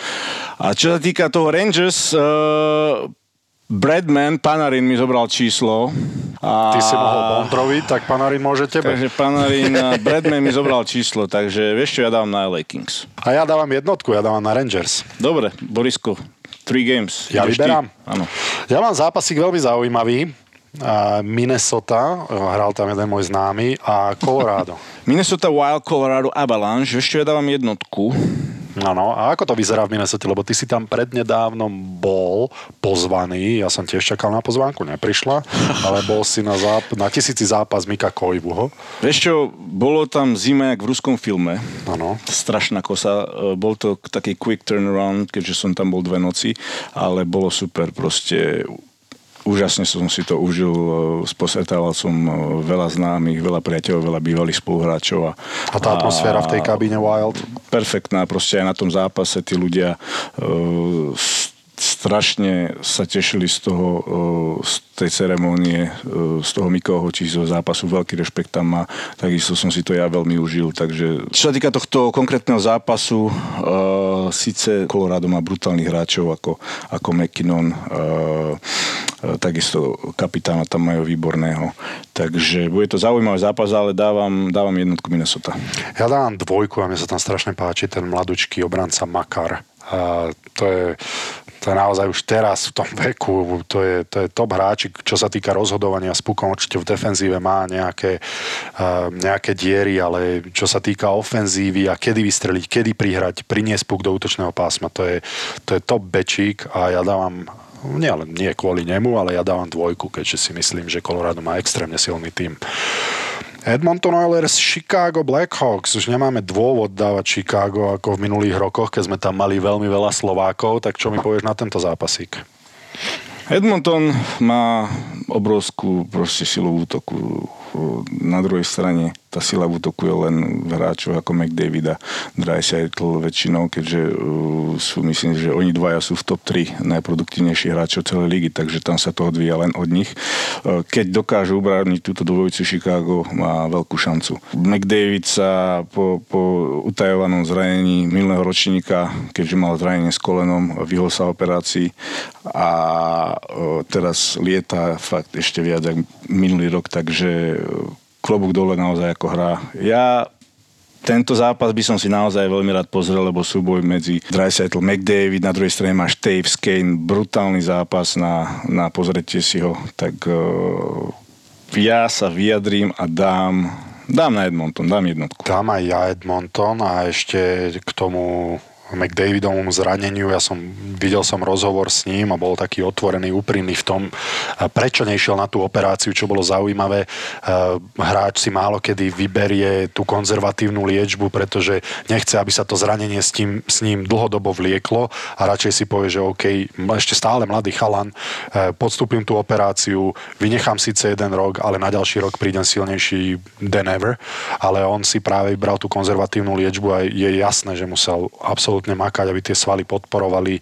Speaker 5: A čo sa týka toho Rangers, uh, Bradman, Panarin mi zobral číslo.
Speaker 4: A... Ty si mohol Bondrovi, tak Panarin môže tebe.
Speaker 5: Takže Panarin, Bradman mi zobral číslo, takže vieš čo, ja dávam na LA Kings.
Speaker 4: A ja dávam jednotku, ja dávam na Rangers.
Speaker 5: Dobre, Borisko, three games.
Speaker 4: Ja vyberám.
Speaker 5: Áno.
Speaker 4: Ja mám zápasík veľmi zaujímavý. Minnesota, hral tam jeden môj známy, a Colorado.
Speaker 5: Minnesota Wild, Colorado Avalanche, ešte ja dávam jednotku.
Speaker 4: Áno, a ako to vyzerá v Minnesota? Lebo ty si tam prednedávnom bol pozvaný, ja som tiež čakal na pozvánku, neprišla, ale bol si na, záp- na tisíci zápas Mika Kojvuho.
Speaker 5: Vieš čo, bolo tam zima jak v ruskom filme.
Speaker 4: Áno.
Speaker 5: Strašná kosa. E, bol to taký quick turnaround, keďže som tam bol dve noci, ale bolo super proste úžasne som si to užil, e, sposretával som e, veľa známych, veľa priateľov, veľa bývalých spoluhráčov. A,
Speaker 4: a tá atmosféra a, v tej kabíne Wild?
Speaker 5: Perfektná, proste aj na tom zápase tí ľudia uh, strašne sa tešili z toho, z tej ceremonie, z toho Mikoho Hočího zápasu. Veľký rešpekt tam má. Takisto som si to ja veľmi užil. Takže, čo sa týka tohto konkrétneho zápasu, uh, síce Colorado má brutálnych hráčov ako, ako McKinnon, uh, takisto kapitána tam majú výborného. Takže bude to zaujímavý zápas, ale dávam, dávam jednotku Minnesota.
Speaker 4: Ja dávam dvojku a mne sa tam strašne páči ten mladučký obranca Makar. A to je to je naozaj už teraz v tom veku, to je, to je top hráčik, čo sa týka rozhodovania s pukom, určite v defenzíve má nejaké, nejaké diery, ale čo sa týka ofenzívy a kedy vystreliť, kedy prihrať, priniesť puk do útočného pásma, to je, to je top bečík a ja dávam nie, nie kvôli nemu, ale ja dávam dvojku, keďže si myslím, že Colorado má extrémne silný tým. Edmonton Oilers, Chicago Blackhawks. Už nemáme dôvod dávať Chicago ako v minulých rokoch, keď sme tam mali veľmi veľa Slovákov. Tak čo mi povieš na tento zápasík?
Speaker 5: Edmonton má obrovskú proste silu útoku. Na druhej strane tá sila v útoku je len v hráčov ako McDavid a Dreisaitl väčšinou, keďže uh, sú, myslím, že oni dvaja sú v top 3 najproduktívnejších hráčov celej ligy, takže tam sa to odvíja len od nich. Uh, keď dokážu ubrániť túto dvojicu Chicago, má veľkú šancu. McDavid sa po, po utajovanom zranení minulého ročníka, keďže mal zranenie s kolenom, vyhol sa operácii a uh, teraz lieta fakt ešte viac ako minulý rok, takže klobúk dole naozaj ako hra. Ja tento zápas by som si naozaj veľmi rád pozrel, lebo súboj medzi Dreisaitl, McDavid, na druhej strane máš Taves, Kane, brutálny zápas na, na pozretie si ho, tak uh, ja sa vyjadrím a dám, dám na Edmonton, dám jednotku.
Speaker 4: Dám aj ja Edmonton a ešte k tomu McDavidovom zraneniu. Ja som videl som rozhovor s ním a bol taký otvorený, úprimný v tom, prečo nešiel na tú operáciu, čo bolo zaujímavé. Hráč si málo kedy vyberie tú konzervatívnu liečbu, pretože nechce, aby sa to zranenie s, tým, s ním dlhodobo vlieklo a radšej si povie, že OK, ešte stále mladý chalan, podstúpim tú operáciu, vynechám síce jeden rok, ale na ďalší rok prídem silnejší than ever, ale on si práve vybral tú konzervatívnu liečbu a je jasné, že musel absolútne absolútne makať, aby tie svaly podporovali e,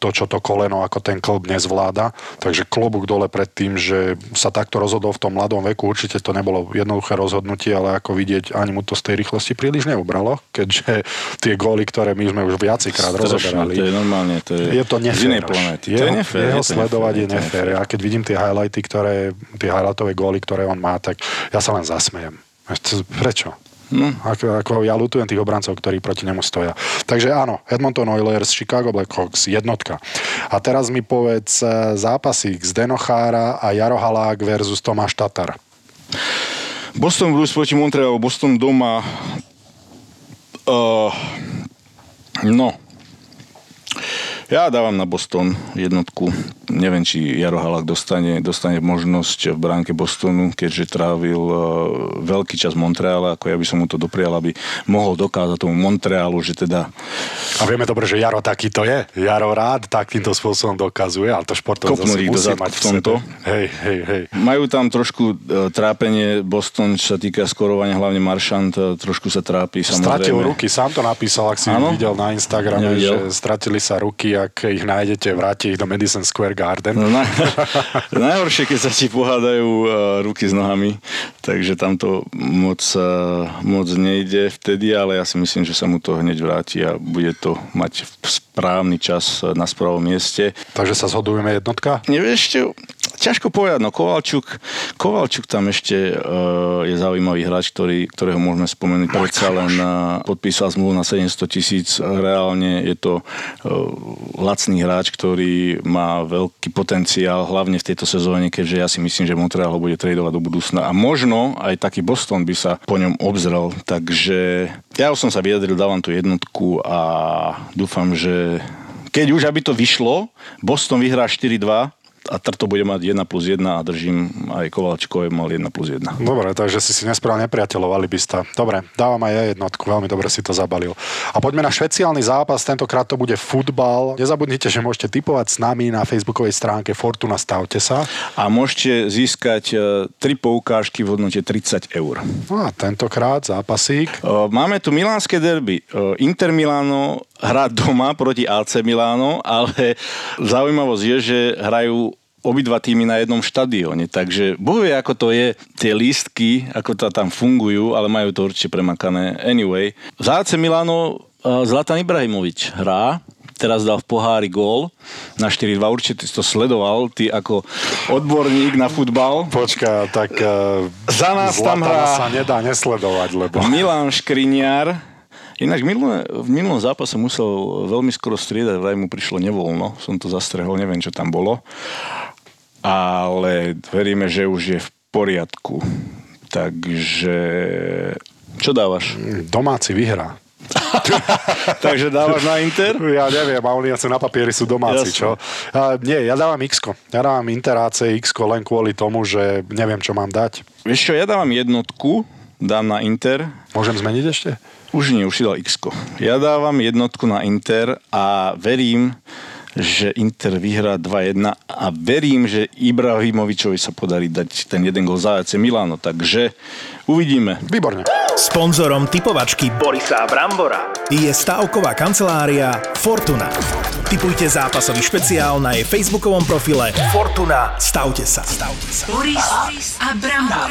Speaker 4: to, čo to koleno ako ten klb nezvláda. Takže klobúk dole pred tým, že sa takto rozhodol v tom mladom veku. Určite to nebolo jednoduché rozhodnutie, ale ako vidieť, ani mu to z tej rýchlosti príliš neubralo, keďže tie góly, ktoré my sme už viacejkrát rozoberali.
Speaker 5: To je normálne, to je,
Speaker 4: je to nefér.
Speaker 5: Jeho, to je nefér,
Speaker 4: jeho
Speaker 5: je to
Speaker 4: sledovať
Speaker 5: nefér,
Speaker 4: je nefér. A keď vidím tie highlighty, ktoré, tie highlightové góly, ktoré on má, tak ja sa len zasmejem. Prečo? No. Ako, ako ja lutujem tých obrancov, ktorí proti nemu stoja. Takže áno, Edmonton Oilers, Chicago Blackhawks, jednotka. A teraz mi povedz e, zápasík z Denochára a Jarohalák versus Tomáš Tatar.
Speaker 5: Boston Bruce proti Montrealu, Boston doma. Uh, no, ja dávam na Boston jednotku. Neviem, či Jaro Halak dostane, dostane možnosť v bránke Bostonu, keďže trávil uh, veľký čas Montreala, ako ja by som mu to doprial, aby mohol dokázať tomu Montrealu, že teda...
Speaker 4: A vieme dobre, že Jaro taký to je. Jaro rád takýmto spôsobom dokazuje, ale to športov zase musí mať v tomto. Hej, hej, hej.
Speaker 5: Majú tam trošku uh, trápenie Boston, čo sa týka skorovania, hlavne Maršant, uh, trošku sa trápi.
Speaker 4: Stratil ruky, sám to napísal, ak si ano? videl na Instagrame, Nevidel. že stratili sa ruky ak ich nájdete, vráte ich do Madison Square Garden. No, na,
Speaker 5: najhoršie, keď sa ti pohádajú uh, ruky s nohami, takže tam to moc, uh, moc nejde vtedy, ale ja si myslím, že sa mu to hneď vráti a bude to mať správny čas na spravom mieste.
Speaker 4: Takže sa zhodujeme jednotka?
Speaker 5: Nevieš, ťažko povedať, no Kovalčuk, Kovalčuk tam ešte uh, je zaujímavý hráč, ktorý, ktorého môžeme spomenúť. Predsa len uh, podpísal zmluvu na 700 tisíc. Reálne je to uh, lacný hráč, ktorý má veľký potenciál, hlavne v tejto sezóne, keďže ja si myslím, že Montreal ho bude tradovať do budúcna. A možno aj taký Boston by sa po ňom obzrel. Takže ja už som sa vyjadril, dávam tú jednotku a dúfam, že keď už aby to vyšlo, Boston vyhrá 4-2, a Trto bude mať 1 plus 1 a držím aj Kovalčkové mal 1 plus 1.
Speaker 4: Dobre, takže si si nespravil nepriateľov alibista. Dobre, dávam aj ja jednotku, veľmi dobre si to zabalil. A poďme na špeciálny zápas, tentokrát to bude futbal. Nezabudnite, že môžete typovať s nami na facebookovej stránke Fortuna Stavte sa.
Speaker 5: A môžete získať e, tri poukážky v hodnote 30 eur.
Speaker 4: No a tentokrát zápasík.
Speaker 5: E, máme tu milánske derby. E, Inter Milano hrá doma proti AC Milano, ale zaujímavosť je, že hrajú obidva týmy na jednom štadióne, takže boh vie, ako to je, tie lístky, ako to tam fungujú, ale majú to určite premakané. Anyway, v AC Milano Zlatan Ibrahimovič hrá, teraz dal v pohári gól na 4-2. Určite si to sledoval, ty ako odborník na futbal.
Speaker 4: Počka, tak uh, za nás tam hrá... sa nedá nesledovať, lebo...
Speaker 5: Milan Škriniar, Ináč v minulom, v minulom zápase musel veľmi skoro striedať, vraj mu prišlo nevoľno, som to zastrehol, neviem, čo tam bolo ale veríme, že už je v poriadku. Takže čo dávaš?
Speaker 4: Domáci vyhrá.
Speaker 5: Takže dávaš na Inter?
Speaker 4: Ja neviem, a oni asi na papieri sú domáci, Jasne. čo? A, nie, ja dávam x Ja dávam Inter AC x len kvôli tomu, že neviem, čo mám dať.
Speaker 5: Vieš čo, ja dávam jednotku, dám na Inter.
Speaker 4: Môžem zmeniť ešte?
Speaker 5: Už nie, už si dal x Ja dávam jednotku na Inter a verím, že Inter vyhrá 2-1 a verím, že Ibrahimovičovi sa podarí dať ten jeden gol za AC Milano, takže uvidíme.
Speaker 4: Výborne.
Speaker 6: Sponzorom typovačky Borisa Brambora je stavková kancelária Fortuna. Typujte zápasový špeciál na jej facebookovom profile Fortuna. Stavte sa. Stavte sa.
Speaker 2: Boris a Brambor.